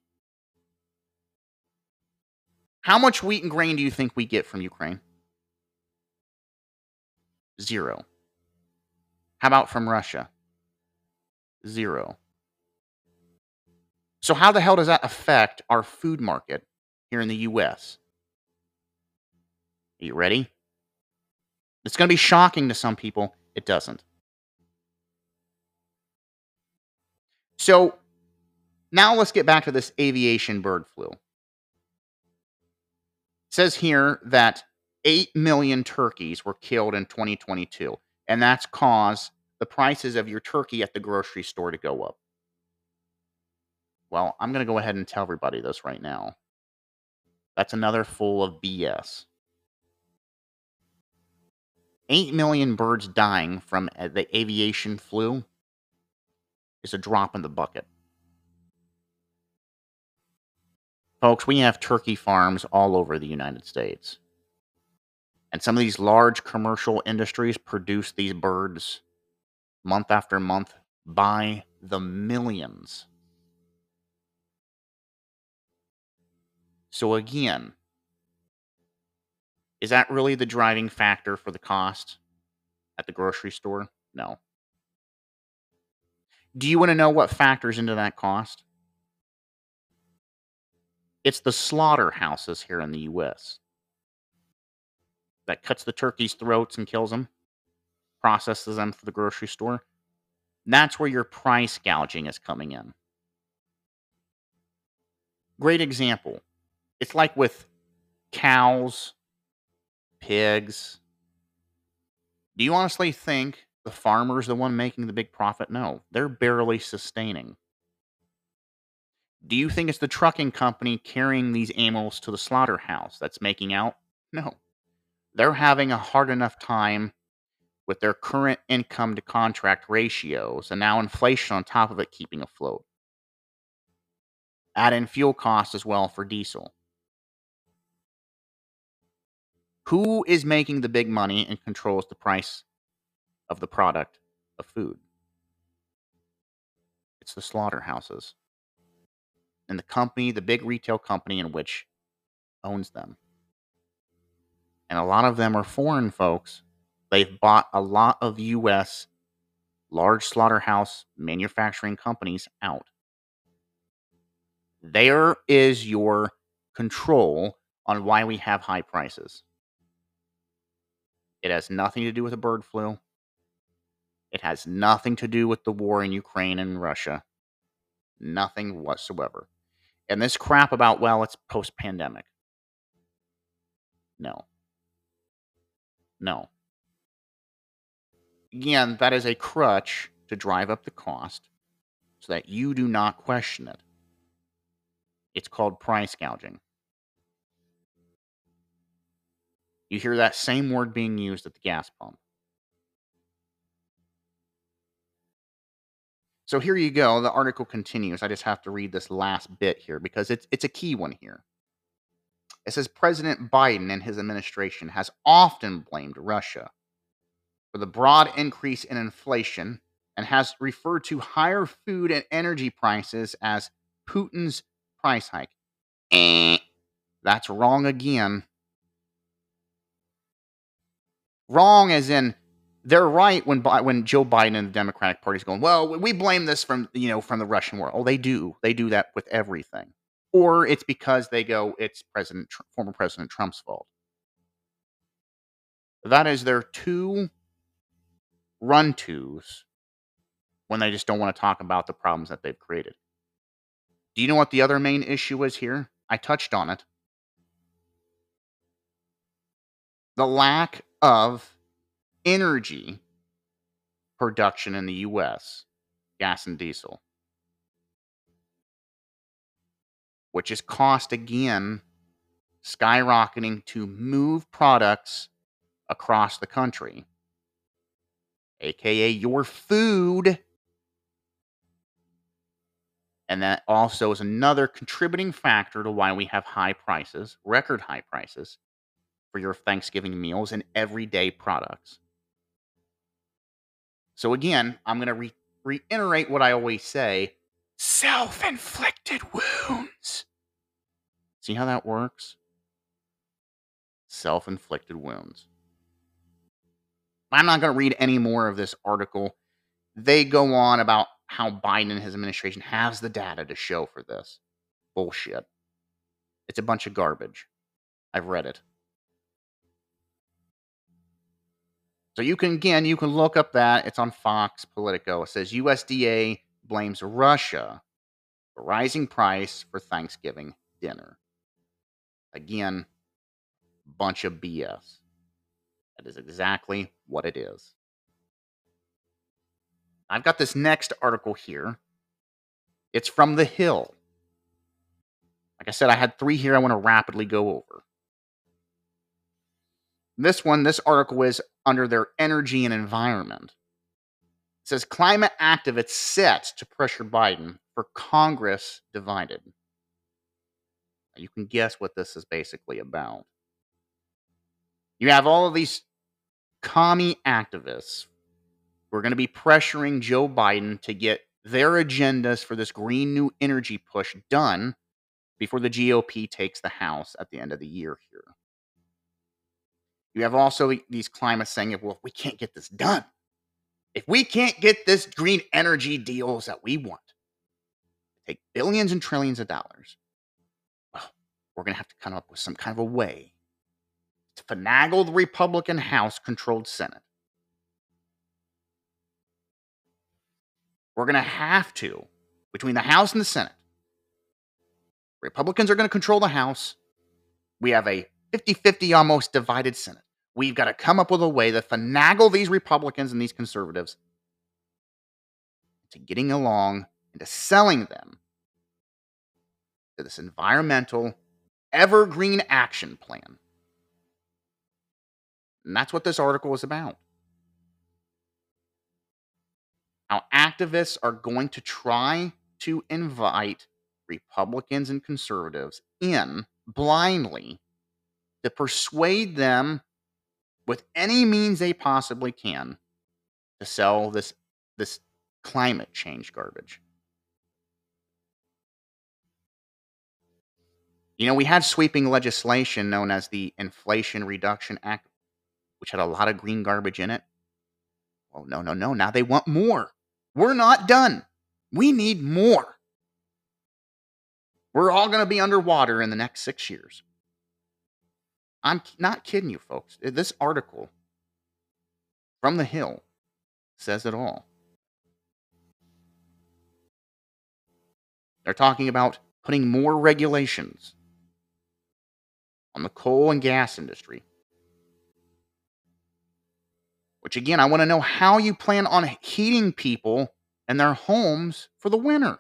How much wheat and grain do you think we get from Ukraine? Zero. How about from Russia? Zero. So, how the hell does that affect our food market here in the US? Are you ready? It's going to be shocking to some people. It doesn't. So, now let's get back to this aviation bird flu It says here that 8 million turkeys were killed in 2022, and that's caused the prices of your turkey at the grocery store to go up. Well, I'm going to go ahead and tell everybody this right now. That's another full of BS. 8 million birds dying from uh, the aviation flu is a drop in the bucket. Folks, we have turkey farms all over the United States. And some of these large commercial industries produce these birds month after month by the millions. So, again, Is that really the driving factor for the cost at the grocery store? No. Do you want to know what factors into that cost? It's the slaughterhouses here in the US that cuts the turkeys' throats and kills them, processes them for the grocery store. That's where your price gouging is coming in. Great example. It's like with cows, pigs. Do you honestly think the farmer's the one making the big profit? No, they're barely sustaining. Do you think it's the trucking company carrying these animals to the slaughterhouse that's making out? No. They're having a hard enough time with their current income to contract ratios and now inflation on top of it keeping afloat. Add in fuel costs as well for diesel. Who is making the big money and controls the price of the product of food? It's the slaughterhouses and the company, the big retail company in which owns them. And a lot of them are foreign folks. They've bought a lot of US large slaughterhouse manufacturing companies out. There is your control on why we have high prices. It has nothing to do with the bird flu. It has nothing to do with the war in Ukraine and Russia. Nothing whatsoever. And this crap about, well, it's post pandemic. No. No. Again, that is a crutch to drive up the cost so that you do not question it. It's called price gouging. You hear that same word being used at the gas pump. So here you go. The article continues. I just have to read this last bit here because it's it's a key one here. It says President Biden and his administration has often blamed Russia for the broad increase in inflation and has referred to higher food and energy prices as Putin's price hike. Eh, that's wrong again. Wrong as in they're right when when Joe Biden and the Democratic Party is going, well, we blame this from you know from the Russian war. Oh, they do. They do that with everything. Or it's because they go, it's President former President Trump's fault. That is their two run tos when they just don't want to talk about the problems that they've created. Do you know what the other main issue is here? I touched on it. The lack of energy production in the US, gas and diesel, which is cost again skyrocketing to move products across the country, aka your food. And that also is another contributing factor to why we have high prices, record high prices, for your Thanksgiving meals and everyday products. So again, I'm going to re- reiterate what I always say self inflicted wounds. See how that works? Self inflicted wounds. I'm not going to read any more of this article. They go on about how Biden and his administration has the data to show for this. Bullshit. It's a bunch of garbage. I've read it. So you can again, you can look up that. It's on Fox Politico. It says USDA blames Russia for rising price for Thanksgiving dinner. Again, bunch of BS. That is exactly what it is. I've got this next article here. It's from The Hill. Like I said, I had three here I want to rapidly go over. This one, this article is under their energy and environment. It says climate activists set to pressure Biden for Congress divided. You can guess what this is basically about. You have all of these commie activists who are going to be pressuring Joe Biden to get their agendas for this green new energy push done before the GOP takes the House at the end of the year here. You have also these climates saying, well, if we can't get this done, if we can't get this green energy deals that we want, take billions and trillions of dollars, well, we're going to have to come up with some kind of a way to finagle the Republican House controlled Senate. We're going to have to, between the House and the Senate, Republicans are going to control the House. We have a 50 50 almost divided Senate. We've got to come up with a way to finagle these Republicans and these conservatives to getting along and to selling them to this environmental evergreen action plan. And that's what this article is about. How activists are going to try to invite Republicans and conservatives in blindly to persuade them with any means they possibly can to sell this this climate change garbage. You know, we had sweeping legislation known as the Inflation Reduction Act, which had a lot of green garbage in it. Well, no, no, no. Now they want more. We're not done. We need more. We're all going to be underwater in the next six years. I'm not kidding you, folks. This article from The Hill says it all. They're talking about putting more regulations on the coal and gas industry. Which, again, I want to know how you plan on heating people and their homes for the winter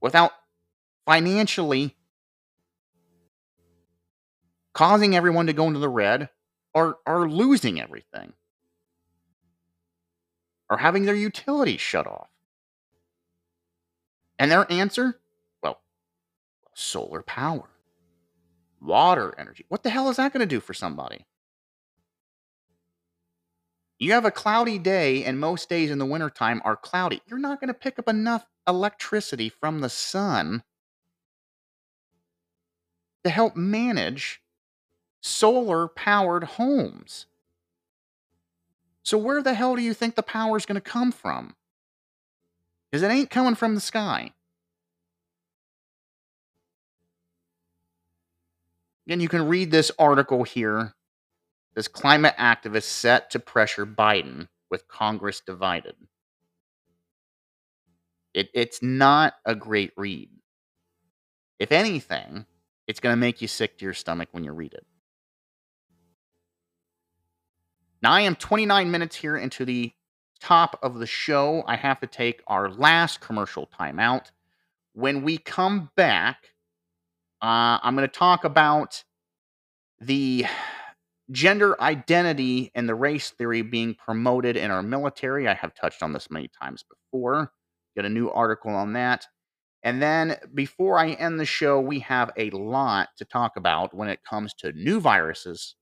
without financially causing everyone to go into the red or, or losing everything or having their utilities shut off. And their answer? Well, solar power, water energy. What the hell is that going to do for somebody? You have a cloudy day, and most days in the wintertime are cloudy. You're not going to pick up enough electricity from the sun to help manage solar powered homes. So, where the hell do you think the power is going to come from? Because it ain't coming from the sky. Again, you can read this article here this climate activist set to pressure Biden with Congress divided. It, it's not a great read. If anything, it's going to make you sick to your stomach when you read it. Now, I am 29 minutes here into the top of the show. I have to take our last commercial timeout. When we come back, uh, I'm going to talk about the gender identity and the race theory being promoted in our military. I have touched on this many times before. Get a new article on that. And then before I end the show, we have a lot to talk about when it comes to new viruses.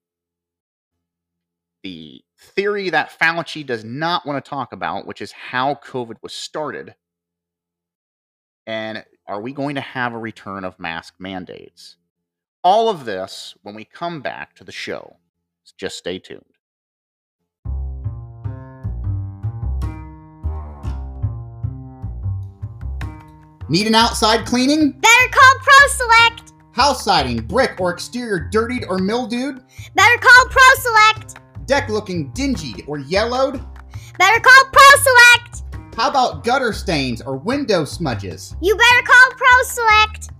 The theory that Fauci does not want to talk about, which is how COVID was started. And are we going to have a return of mask mandates? All of this when we come back to the show. Just stay tuned. Need an outside cleaning? Better call ProSelect. House siding, brick, or exterior dirtied or mildewed? Better call ProSelect. Deck looking dingy or yellowed? Better call ProSelect. How about gutter stains or window smudges? You better call ProSelect.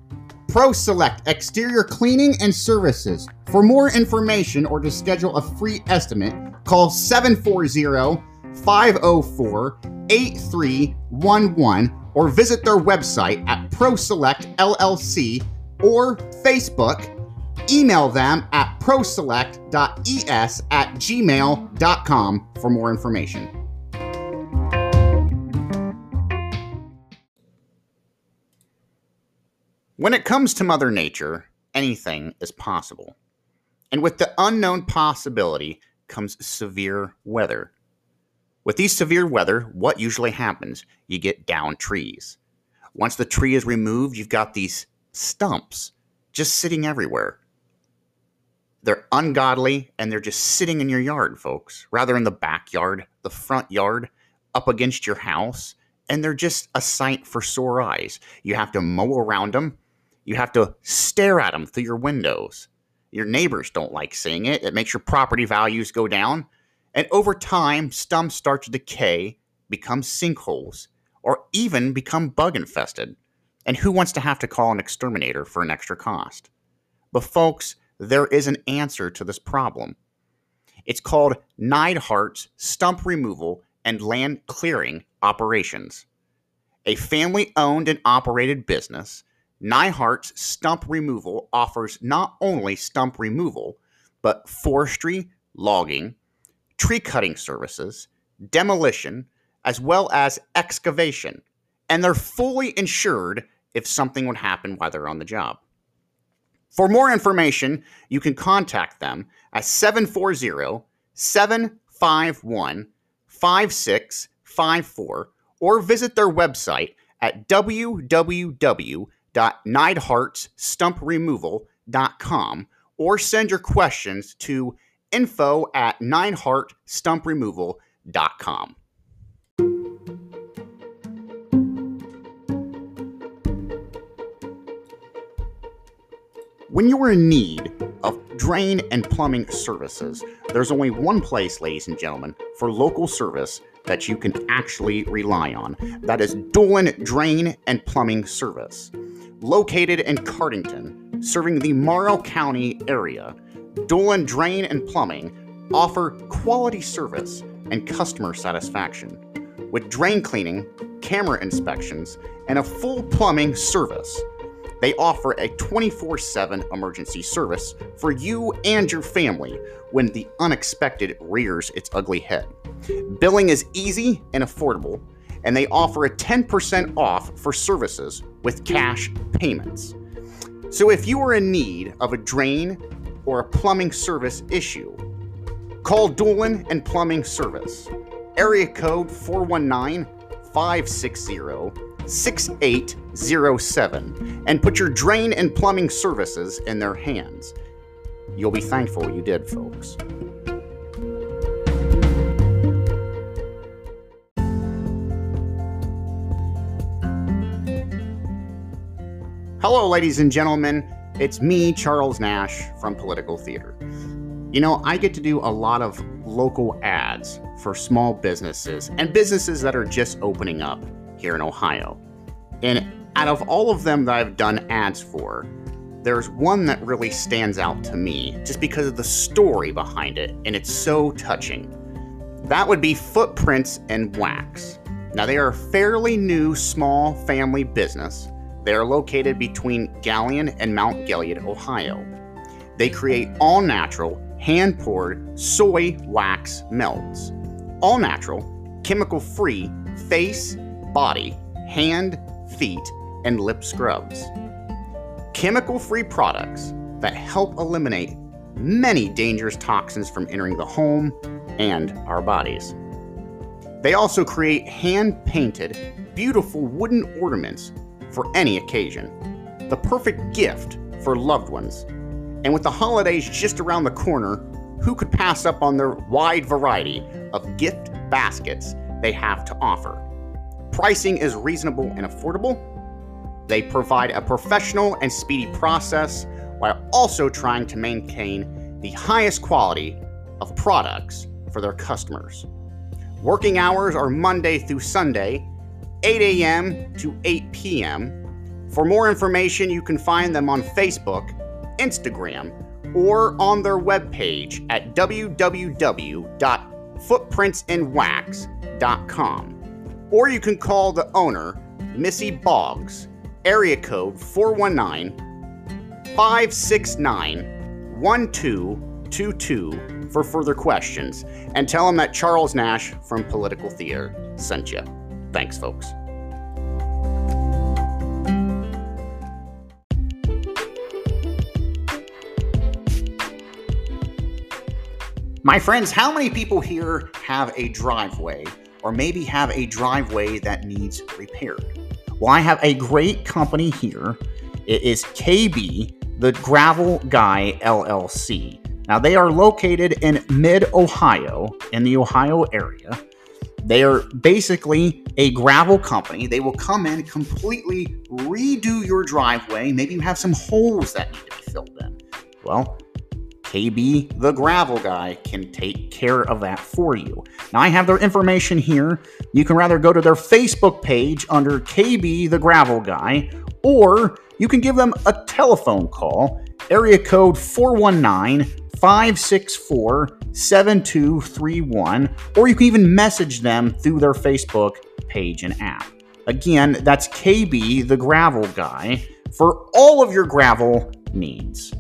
ProSelect Exterior Cleaning and Services. For more information or to schedule a free estimate, call 740 504 8311 or visit their website at ProSelect LLC or Facebook. Email them at proselect.es at gmail.com for more information. When it comes to Mother Nature, anything is possible. And with the unknown possibility comes severe weather. With these severe weather, what usually happens? You get down trees. Once the tree is removed, you've got these stumps just sitting everywhere. They're ungodly and they're just sitting in your yard, folks, rather in the backyard, the front yard, up against your house. And they're just a sight for sore eyes. You have to mow around them, you have to stare at them through your windows. Your neighbors don't like seeing it. It makes your property values go down. And over time, stumps start to decay, become sinkholes, or even become bug infested. And who wants to have to call an exterminator for an extra cost? But, folks, there is an answer to this problem. It's called Neidhart's Stump Removal and Land Clearing Operations. A family owned and operated business, Neidhart's Stump Removal offers not only stump removal, but forestry, logging, tree cutting services, demolition, as well as excavation. And they're fully insured if something would happen while they're on the job. For more information, you can contact them at 740 751 5654 or visit their website at www.neidhartstumpremoval.com or send your questions to info at neidhartstumpremoval.com. When you're in need of drain and plumbing services, there's only one place, ladies and gentlemen, for local service that you can actually rely on. That is Dolan Drain and Plumbing Service. Located in Cardington, serving the Morrow County area, Dolan Drain and Plumbing offer quality service and customer satisfaction. With drain cleaning, camera inspections, and a full plumbing service, they offer a 24 7 emergency service for you and your family when the unexpected rears its ugly head. Billing is easy and affordable, and they offer a 10% off for services with cash payments. So if you are in need of a drain or a plumbing service issue, call Dolan and Plumbing Service. Area code 419 560 6807 and put your drain and plumbing services in their hands. You'll be thankful you did, folks. Hello, ladies and gentlemen. It's me, Charles Nash from Political Theater. You know, I get to do a lot of local ads for small businesses and businesses that are just opening up here in Ohio. And out of all of them that I've done ads for, there's one that really stands out to me just because of the story behind it, and it's so touching. That would be Footprints and Wax. Now, they are a fairly new small family business. They are located between Galion and Mount Gilead, Ohio. They create all natural, hand poured soy wax melts. All natural, chemical free face, body, hand, feet, and lip scrubs. Chemical free products that help eliminate many dangerous toxins from entering the home and our bodies. They also create hand painted, beautiful wooden ornaments for any occasion, the perfect gift for loved ones. And with the holidays just around the corner, who could pass up on their wide variety of gift baskets they have to offer? Pricing is reasonable and affordable. They provide a professional and speedy process while also trying to maintain the highest quality of products for their customers. Working hours are Monday through Sunday, 8 a.m. to 8 p.m. For more information, you can find them on Facebook, Instagram, or on their webpage at www.footprintsandwax.com or you can call the owner, Missy Boggs, area code 419 569 1222 for further questions and tell them that Charles Nash from Political Theater sent you. Thanks, folks. My friends, how many people here have a driveway or maybe have a driveway that needs repaired? Well, I have a great company here. It is KB, the Gravel Guy LLC. Now, they are located in mid Ohio, in the Ohio area. They are basically a gravel company. They will come in, completely redo your driveway. Maybe you have some holes that need to be filled in. Well, KB the gravel guy can take care of that for you. Now I have their information here. You can rather go to their Facebook page under KB the gravel guy or you can give them a telephone call, area code 419 564 7231, or you can even message them through their Facebook page and app. Again, that's KB, the gravel guy, for all of your gravel needs.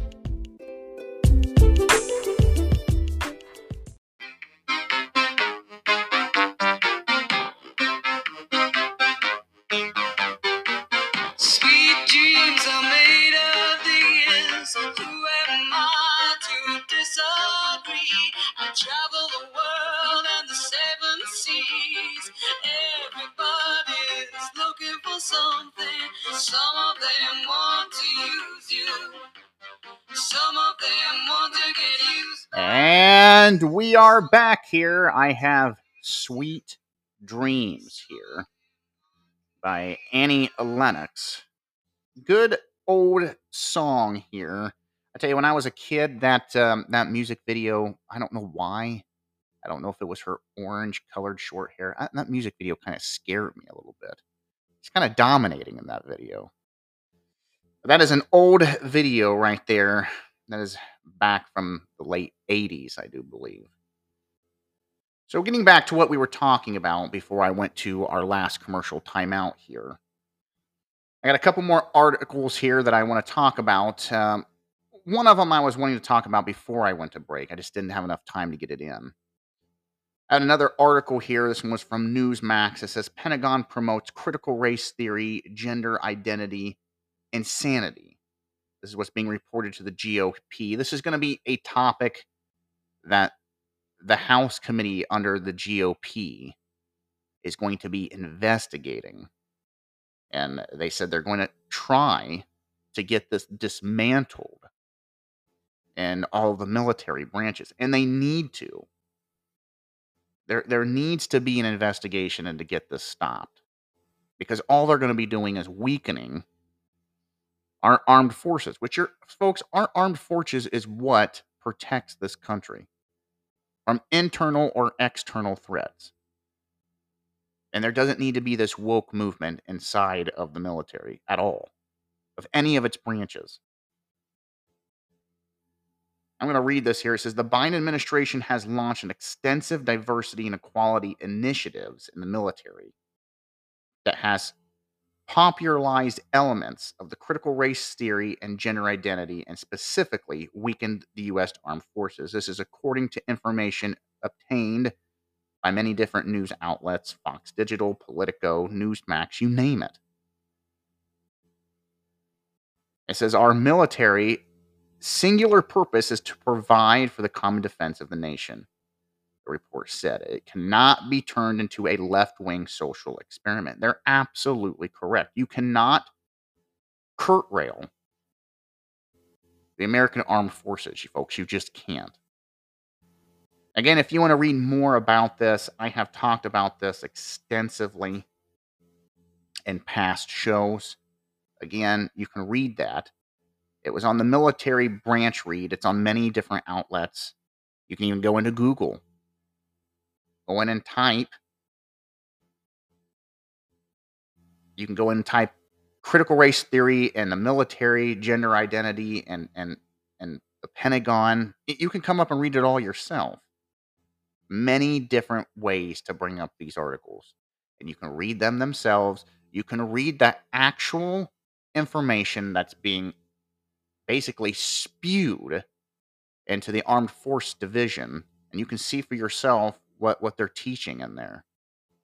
Something. Some of them want to use you. Some of them want to get used. And we are back here. I have Sweet Dreams here by Annie Lennox. Good old song here. I tell you, when I was a kid, that um, that music video, I don't know why. I don't know if it was her orange colored short hair. I, that music video kind of scared me a little bit. She's kind of dominating in that video. That is an old video right there. That is back from the late 80s, I do believe. So, getting back to what we were talking about before I went to our last commercial timeout here, I got a couple more articles here that I want to talk about. Um, one of them I was wanting to talk about before I went to break. I just didn't have enough time to get it in. Had another article here. This one was from Newsmax. It says Pentagon promotes critical race theory, gender identity, insanity. This is what's being reported to the GOP. This is going to be a topic that the House committee under the GOP is going to be investigating. And they said they're going to try to get this dismantled in all the military branches. And they need to. There, there needs to be an investigation and to get this stopped. Because all they're going to be doing is weakening our armed forces, which are, folks, our armed forces is what protects this country from internal or external threats. And there doesn't need to be this woke movement inside of the military at all, of any of its branches. I'm going to read this here. It says the Biden administration has launched an extensive diversity and equality initiatives in the military that has popularized elements of the critical race theory and gender identity and specifically weakened the U.S. armed forces. This is according to information obtained by many different news outlets Fox Digital, Politico, Newsmax, you name it. It says our military singular purpose is to provide for the common defense of the nation. The report said it cannot be turned into a left wing social experiment. They're absolutely correct. You cannot curt rail the American Armed Forces, you folks. You just can't. Again, if you want to read more about this, I have talked about this extensively in past shows. Again, you can read that. It was on the military branch read. It's on many different outlets. You can even go into Google. Go in and type. You can go in and type critical race theory and the military gender identity and and and the Pentagon. You can come up and read it all yourself. Many different ways to bring up these articles, and you can read them themselves. You can read the actual information that's being basically spewed into the armed force division and you can see for yourself what what they're teaching in there.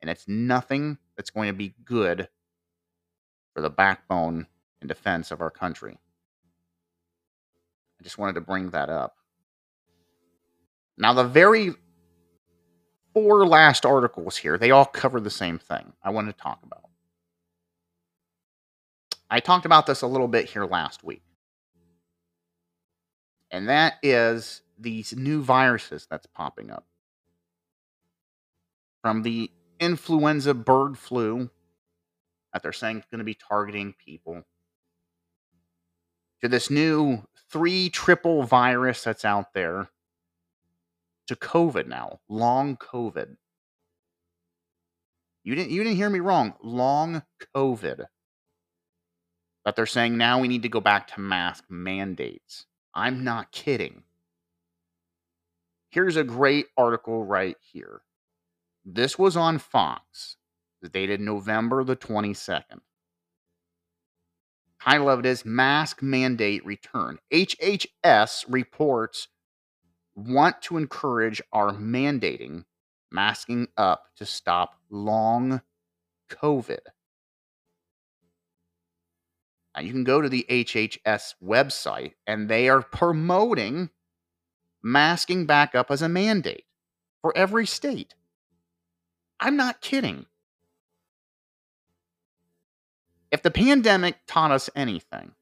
And it's nothing that's going to be good for the backbone and defense of our country. I just wanted to bring that up. Now the very four last articles here they all cover the same thing i want to talk about. I talked about this a little bit here last week and that is these new viruses that's popping up from the influenza bird flu that they're saying is going to be targeting people to this new three triple virus that's out there to COVID now, long COVID. You didn't you didn't hear me wrong. Long COVID. But they're saying now we need to go back to mask mandates. I'm not kidding. Here's a great article right here. This was on Fox, dated November the 22nd. Title of it is Mask Mandate Return. HHS reports want to encourage our mandating masking up to stop long COVID. Now, you can go to the HHS website and they are promoting masking back up as a mandate for every state. I'm not kidding. If the pandemic taught us anything,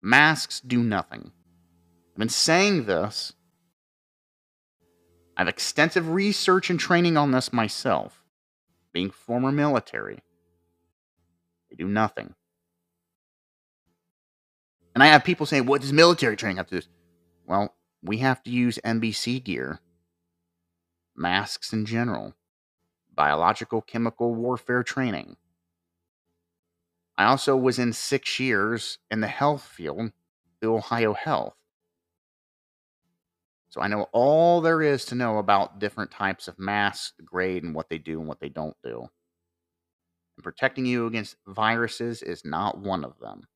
masks do nothing. I've been saying this. I have extensive research and training on this myself, being former military. They do nothing. And I have people saying, what does military training have to do? Well, we have to use NBC gear, masks in general, biological chemical warfare training. I also was in six years in the health field the Ohio Health. So I know all there is to know about different types of masks, the grade, and what they do and what they don't do. And protecting you against viruses is not one of them.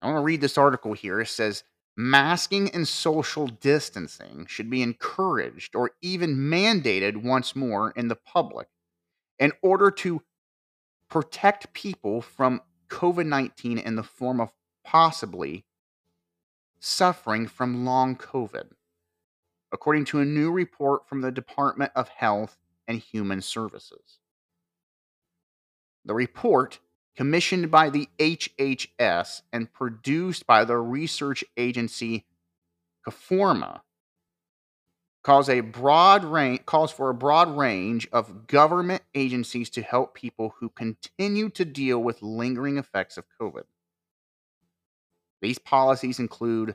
I want to read this article here. It says masking and social distancing should be encouraged or even mandated once more in the public in order to protect people from COVID 19 in the form of possibly suffering from long COVID, according to a new report from the Department of Health and Human Services. The report, commissioned by the HHS and produced by the research agency Coforma, calls a broad range calls for a broad range of government agencies to help people who continue to deal with lingering effects of COVID. These policies include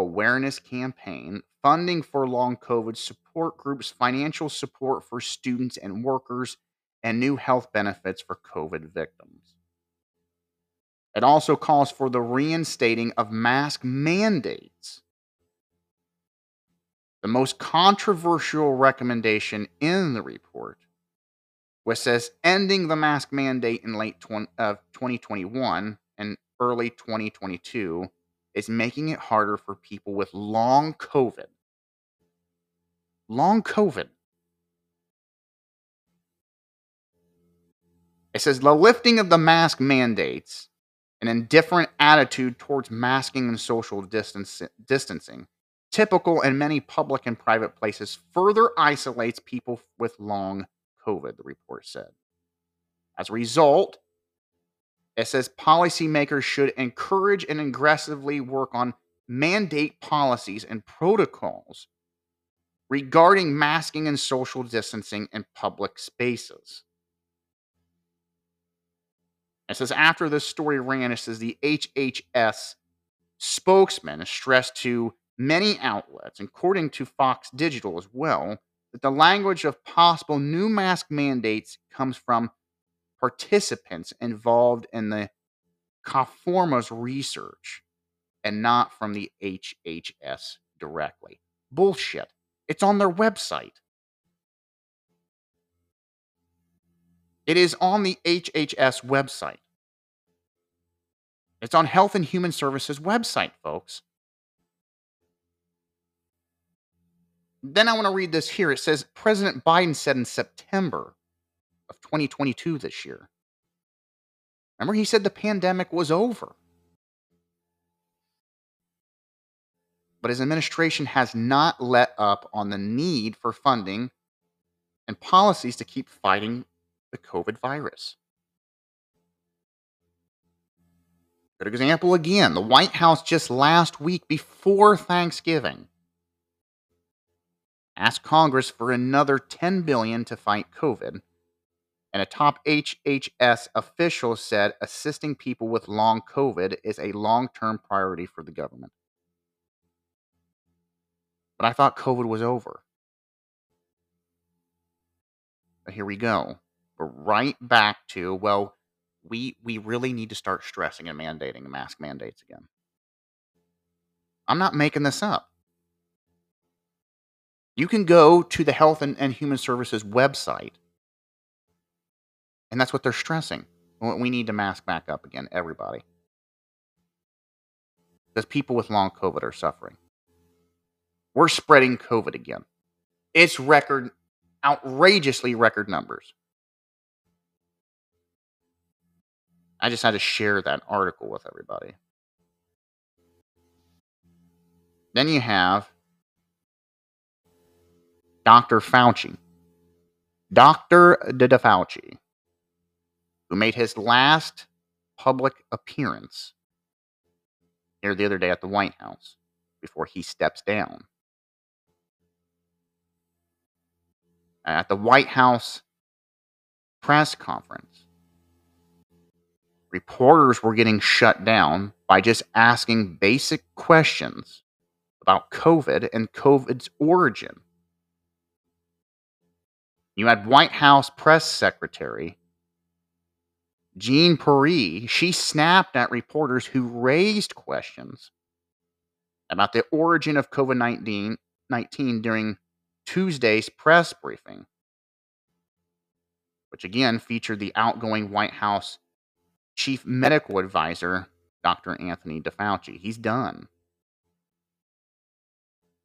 awareness campaign, funding for long COVID support groups, financial support for students and workers, and new health benefits for COVID victims. It also calls for the reinstating of mask mandates the most controversial recommendation in the report, which says ending the mask mandate in late 20, uh, 2021 and early 2022 is making it harder for people with long COVID. Long COVID. It says the lifting of the mask mandates, an indifferent attitude towards masking and social distance, distancing, typical in many public and private places, further isolates people with long COVID, the report said. As a result, it says policymakers should encourage and aggressively work on mandate policies and protocols regarding masking and social distancing in public spaces. It says after this story ran, it says the HHS spokesman stressed to many outlets, according to Fox Digital as well, that the language of possible new mask mandates comes from participants involved in the Coforma's research and not from the HHS directly. Bullshit. It's on their website. It is on the HHS website. It's on Health and Human Services website, folks. Then I want to read this here. It says President Biden said in September 2022 this year. Remember, he said the pandemic was over. But his administration has not let up on the need for funding and policies to keep fighting the COVID virus. Good example again. The White House just last week before Thanksgiving asked Congress for another 10 billion to fight COVID. And a top HHS official said assisting people with long COVID is a long-term priority for the government. But I thought COVID was over. But here we go. We're right back to, well, we we really need to start stressing and mandating mask mandates again. I'm not making this up. You can go to the Health and, and Human Services website, and that's what they're stressing. We need to mask back up again, everybody. Because people with long COVID are suffering. We're spreading COVID again. It's record, outrageously record numbers. I just had to share that article with everybody. Then you have Dr. Fauci. Dr. Fauci, who made his last public appearance here the other day at the White House before he steps down. At the White House press conference, reporters were getting shut down by just asking basic questions about COVID and COVID's origin. You had White House press secretary Jean Pierre. She snapped at reporters who raised questions about the origin of COVID 19 during Tuesday's press briefing, which again featured the outgoing White House chief medical advisor, Dr. Anthony DeFauci. He's done.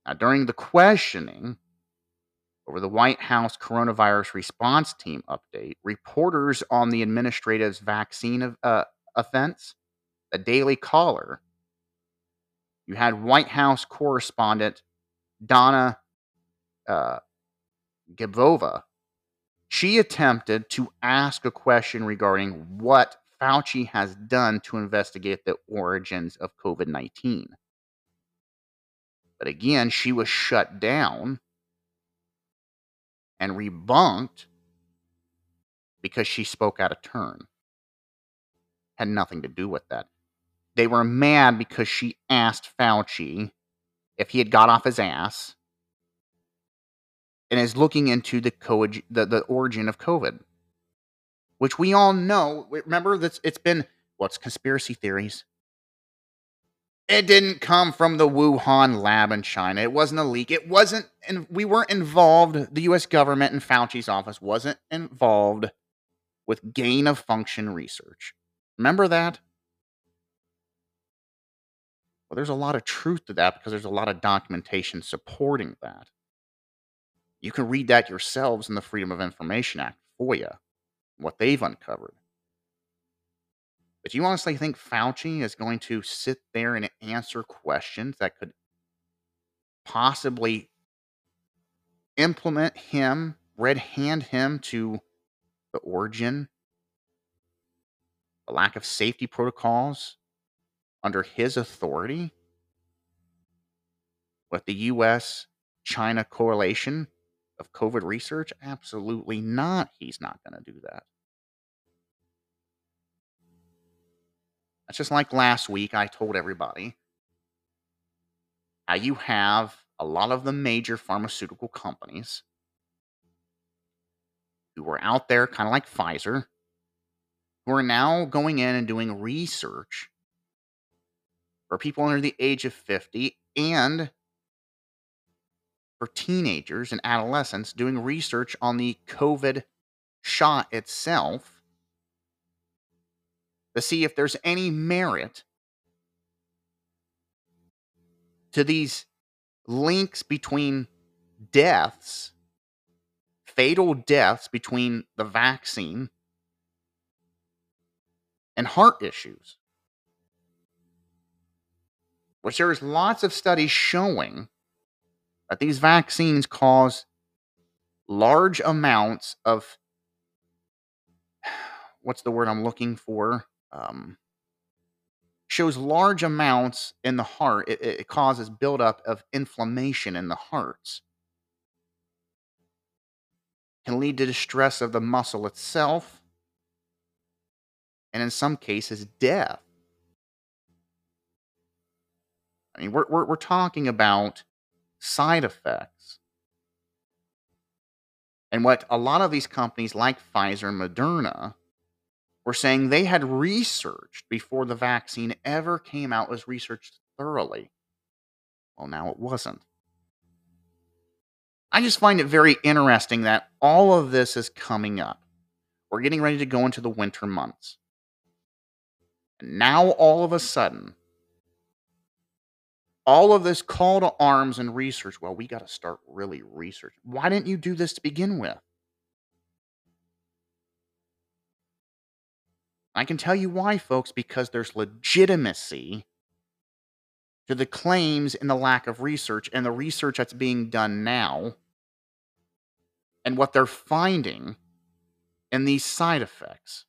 Now, during the questioning over the White House coronavirus response team update, reporters on the administrative's vaccine uh, offense, the Daily Caller, you had White House correspondent Donna uh. She attempted to ask a question regarding what Fauci has done to investigate the origins of COVID 19. But again, she was shut down and rebunked because she spoke out of turn. Had nothing to do with that. They were mad because she asked Fauci if he had got off his ass and is looking into the, co- the, the origin of COVID which we all know. Remember that it's been what's conspiracy theories. It didn't come from the Wuhan lab in China. It wasn't a leak. It wasn't, and we weren't involved. The U.S. government and Fauci's office wasn't involved with gain of function research. Remember that? Well, there's a lot of truth to that because there's a lot of documentation supporting that. You can read that yourselves in the Freedom of Information Act, FOIA what they've uncovered. But do you honestly think Fauci is going to sit there and answer questions that could possibly implement him, red hand him to the origin, the lack of safety protocols under his authority with the US China correlation of COVID research? Absolutely not. He's not going to do that. That's just like last week, I told everybody. How you have a lot of the major pharmaceutical companies who were out there, kind of like Pfizer, who are now going in and doing research for people under the age of 50 and for teenagers and adolescents doing research on the COVID shot itself to see if there's any merit to these links between deaths, fatal deaths between the vaccine and heart issues. Which there is lots of studies showing that these vaccines cause large amounts of what's the word I'm looking for? Um, shows large amounts in the heart. It, it causes buildup of inflammation in the hearts. Can lead to distress of the muscle itself, and in some cases, death. I mean, we're, we're, we're talking about side effects. And what a lot of these companies like Pfizer and Moderna were saying they had researched before the vaccine ever came out was researched thoroughly. Well, now it wasn't. I just find it very interesting that all of this is coming up. We're getting ready to go into the winter months. And now, all of a sudden, all of this call to arms and research, well, we got to start really researching. Why didn't you do this to begin with? I can tell you why, folks, because there's legitimacy to the claims and the lack of research and the research that's being done now and what they're finding in these side effects.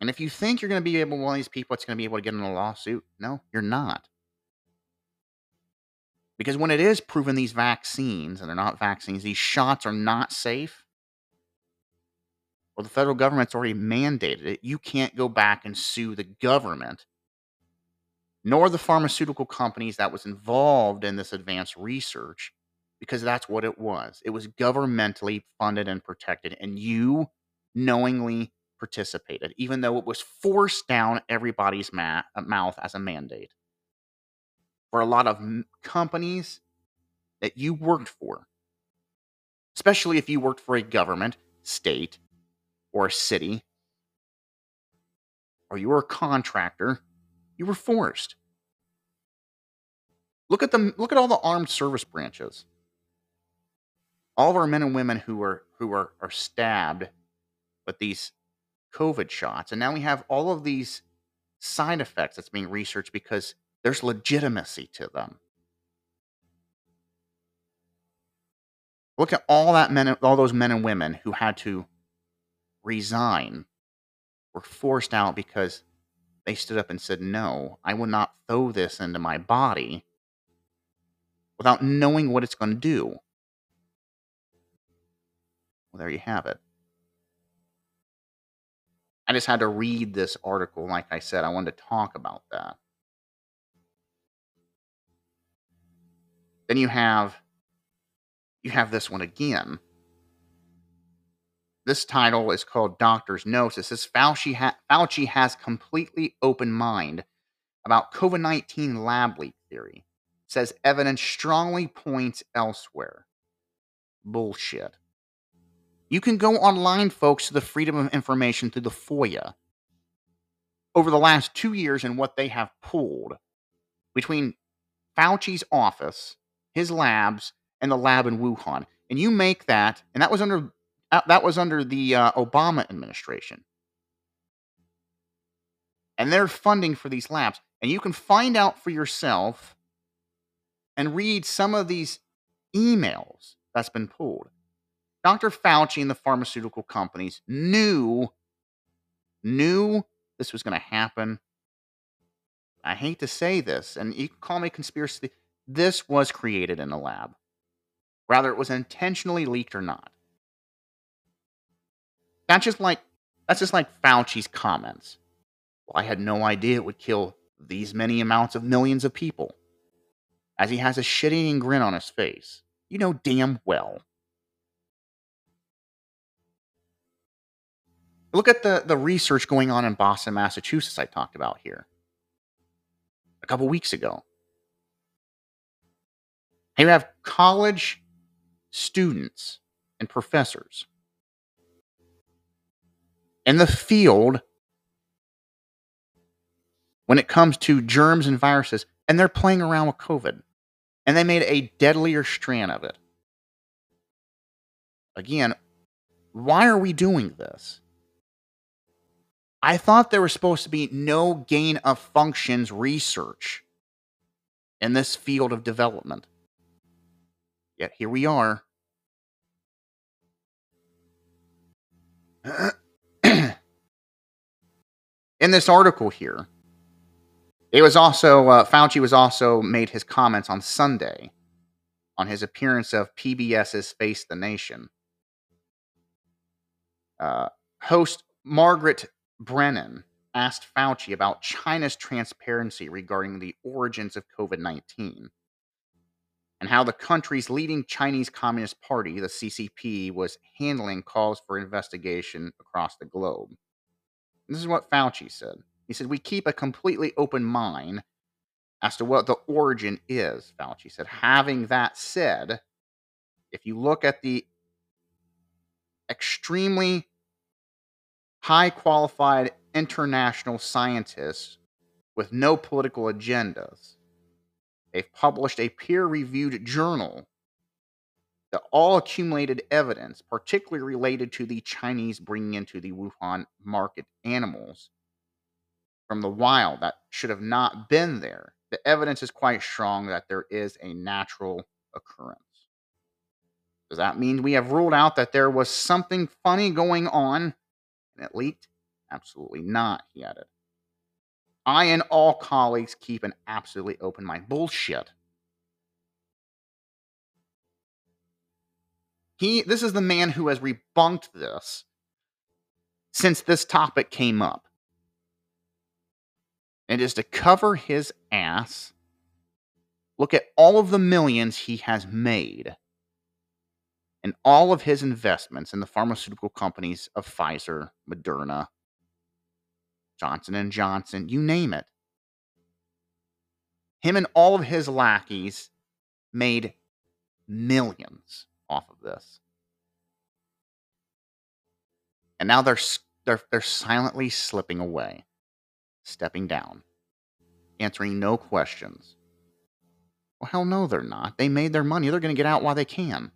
And if you think you're going to be able, one of these people that's going to be able to get in a lawsuit, no, you're not. Because when it is proven these vaccines, and they're not vaccines, these shots are not safe, well, the federal government's already mandated it. You can't go back and sue the government, nor the pharmaceutical companies that was involved in this advanced research, because that's what it was. It was governmentally funded and protected, and you knowingly participated, even though it was forced down everybody's ma- uh, mouth as a mandate. For a lot of companies that you worked for, especially if you worked for a government, state, or a city, or you were a contractor, you were forced. Look at them. Look at all the armed service branches. All of our men and women who are who are, are stabbed with these COVID shots. And now we have all of these side effects that's being researched because there's legitimacy to them. Look at all that men, all those men and women who had to resign, were forced out because they stood up and said, "No, I will not throw this into my body without knowing what it's going to do." Well, there you have it. I just had to read this article. Like I said, I wanted to talk about that. Then you have you have this one again. This title is called Doctor's Notes. It says Fauci, ha- Fauci has completely open mind about COVID 19 lab leak theory. It says evidence strongly points elsewhere. Bullshit. You can go online, folks, to the Freedom of Information through the FOIA. Over the last two years and what they have pulled between Fauci's office, his labs, and the lab in Wuhan. And you make that, and that was under uh, that was under the uh, Obama administration. And they're funding for these labs. And you can find out for yourself and read some of these emails that's been pulled. Dr. Fauci and the pharmaceutical companies knew knew this was going to happen. I hate to say this, and you call me conspiracy. This was created in a lab. Rather, it was intentionally leaked or not. That's just like that's just like Fauci's comments. Well, I had no idea it would kill these many amounts of millions of people. As he has a shitting grin on his face. You know damn well Look at the, the research going on in Boston, Massachusetts, I talked about here a couple weeks ago. You have college students and professors in the field when it comes to germs and viruses, and they're playing around with COVID. And they made a deadlier strand of it. Again, why are we doing this? I thought there was supposed to be no gain of functions research in this field of development. Yet here we are. in this article here, it was also uh, Fauci was also made his comments on Sunday on his appearance of PBS's Face the Nation. Uh, host Margaret Brennan asked Fauci about China's transparency regarding the origins of COVID 19 and how the country's leading Chinese Communist Party, the CCP, was handling calls for investigation across the globe. This is what Fauci said. He said, We keep a completely open mind as to what the origin is, Fauci said. Having that said, if you look at the extremely high qualified international scientists with no political agendas, they've published a peer reviewed journal that all accumulated evidence, particularly related to the Chinese bringing into the Wuhan market animals from the wild that should have not been there. The evidence is quite strong that there is a natural occurrence. Does that mean we have ruled out that there was something funny going on and it leaked? Absolutely not, he added. I and all colleagues keep an absolutely open mind. Bullshit. He this is the man who has rebunked this since this topic came up. And is to cover his ass. Look at all of the millions he has made and all of his investments in the pharmaceutical companies of Pfizer, Moderna, Johnson and Johnson, you name it. Him and all of his lackeys made millions off of this. And now they're they're they're silently slipping away, stepping down, answering no questions. Well, hell no, they're not. They made their money. They're going to get out while they can.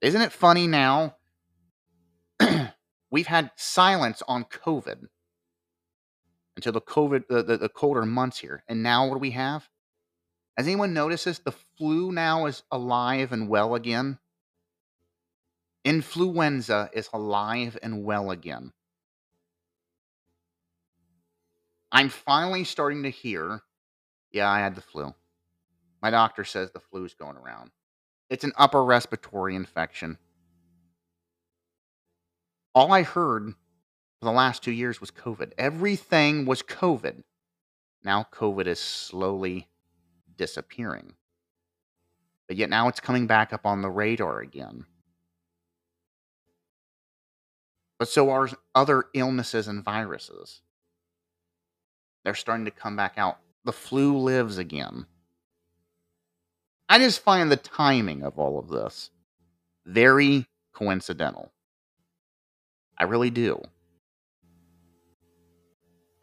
Isn't it funny now? We've had silence on COVID until the COVID, the, the, the colder months here. And now what do we have? Has anyone noticed this? The flu now is alive and well again. Influenza is alive and well again. I'm finally starting to hear, yeah, I had the flu. My doctor says the flu's going around. It's an upper respiratory infection. All I heard for the last two years was COVID. Everything was COVID. Now COVID is slowly disappearing. But yet now it's coming back up on the radar again. But so are other illnesses and viruses. They're starting to come back out. The flu lives again. I just find the timing of all of this very coincidental. I really do.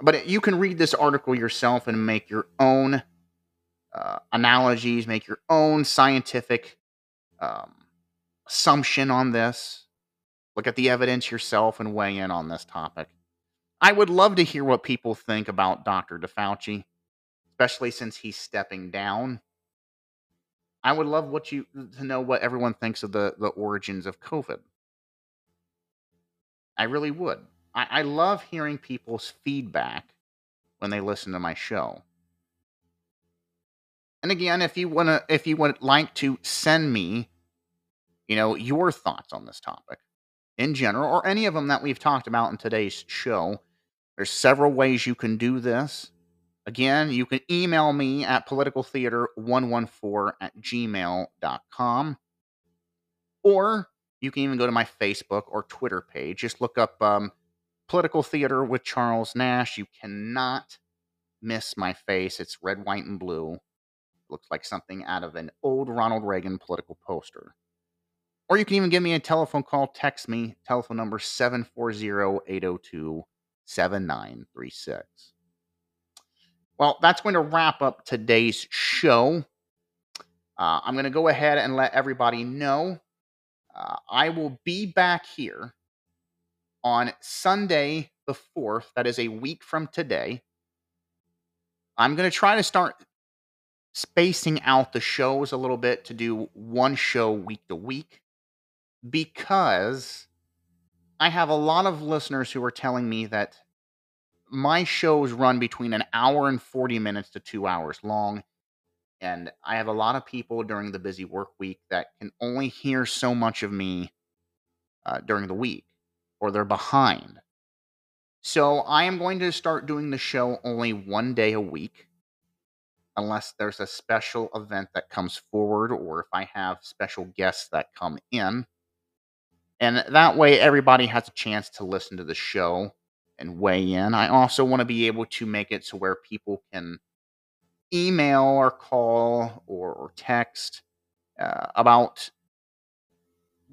But you can read this article yourself and make your own uh, analogies, make your own scientific um, assumption on this. Look at the evidence yourself and weigh in on this topic. I would love to hear what people think about Dr. DeFauci, especially since he's stepping down. I would love what you to know what everyone thinks of the the origins of COVID. I really would. I, I love hearing people's feedback when they listen to my show. And again, if you wanna if you would like to send me, you know, your thoughts on this topic in general, or any of them that we've talked about in today's show, there's several ways you can do this. Again, you can email me at politicaltheater114 at gmail.com. Or you can even go to my Facebook or Twitter page. Just look up um, Political Theater with Charles Nash. You cannot miss my face. It's red, white, and blue. Looks like something out of an old Ronald Reagan political poster. Or you can even give me a telephone call, text me, telephone number 740 802 7936. Well, that's going to wrap up today's show. Uh, I'm going to go ahead and let everybody know uh, I will be back here on Sunday the 4th. That is a week from today. I'm going to try to start spacing out the shows a little bit to do one show week to week because I have a lot of listeners who are telling me that my shows run between an hour and 40 minutes to two hours long. And I have a lot of people during the busy work week that can only hear so much of me uh, during the week, or they're behind. So I am going to start doing the show only one day a week, unless there's a special event that comes forward, or if I have special guests that come in. And that way, everybody has a chance to listen to the show and weigh in. I also want to be able to make it so where people can email or call or, or text uh, about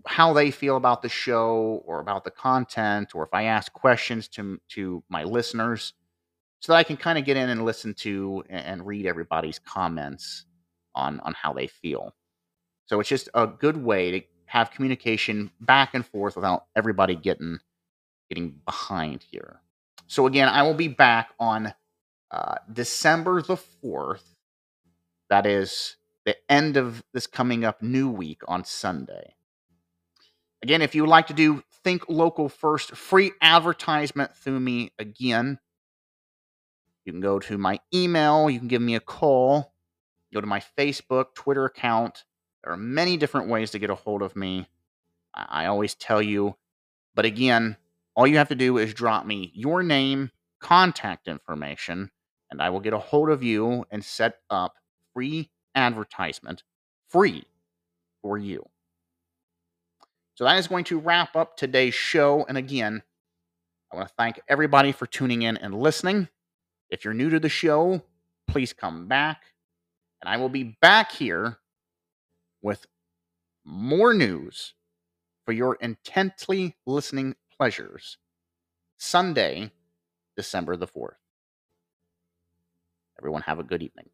how they feel about the show or about the content, or if I ask questions to to my listeners, so that I can kind of get in and listen to and, read everybody's comments on on how they feel. So it's just a good way to have communication back and forth without everybody getting getting behind here. So again, I will be back on uh, December the fourth. That is the end of this coming up new week on Sunday. Again, if you would like to do Think Local First free advertisement through me again, you can go to my email, you can give me a call, go to my Facebook, Twitter account. There are many different ways to get a hold of me. I, always tell you, but again, all you have to do is drop me your name, contact information, and I will get a hold of you and set up free advertisement free for you. So that is going to wrap up today's show. And again, I want to thank everybody for tuning in and listening. If you're new to the show, please come back. And I will be back here with more news for your intently listening pleasures. Sunday, December the 4th. Everyone have a good evening.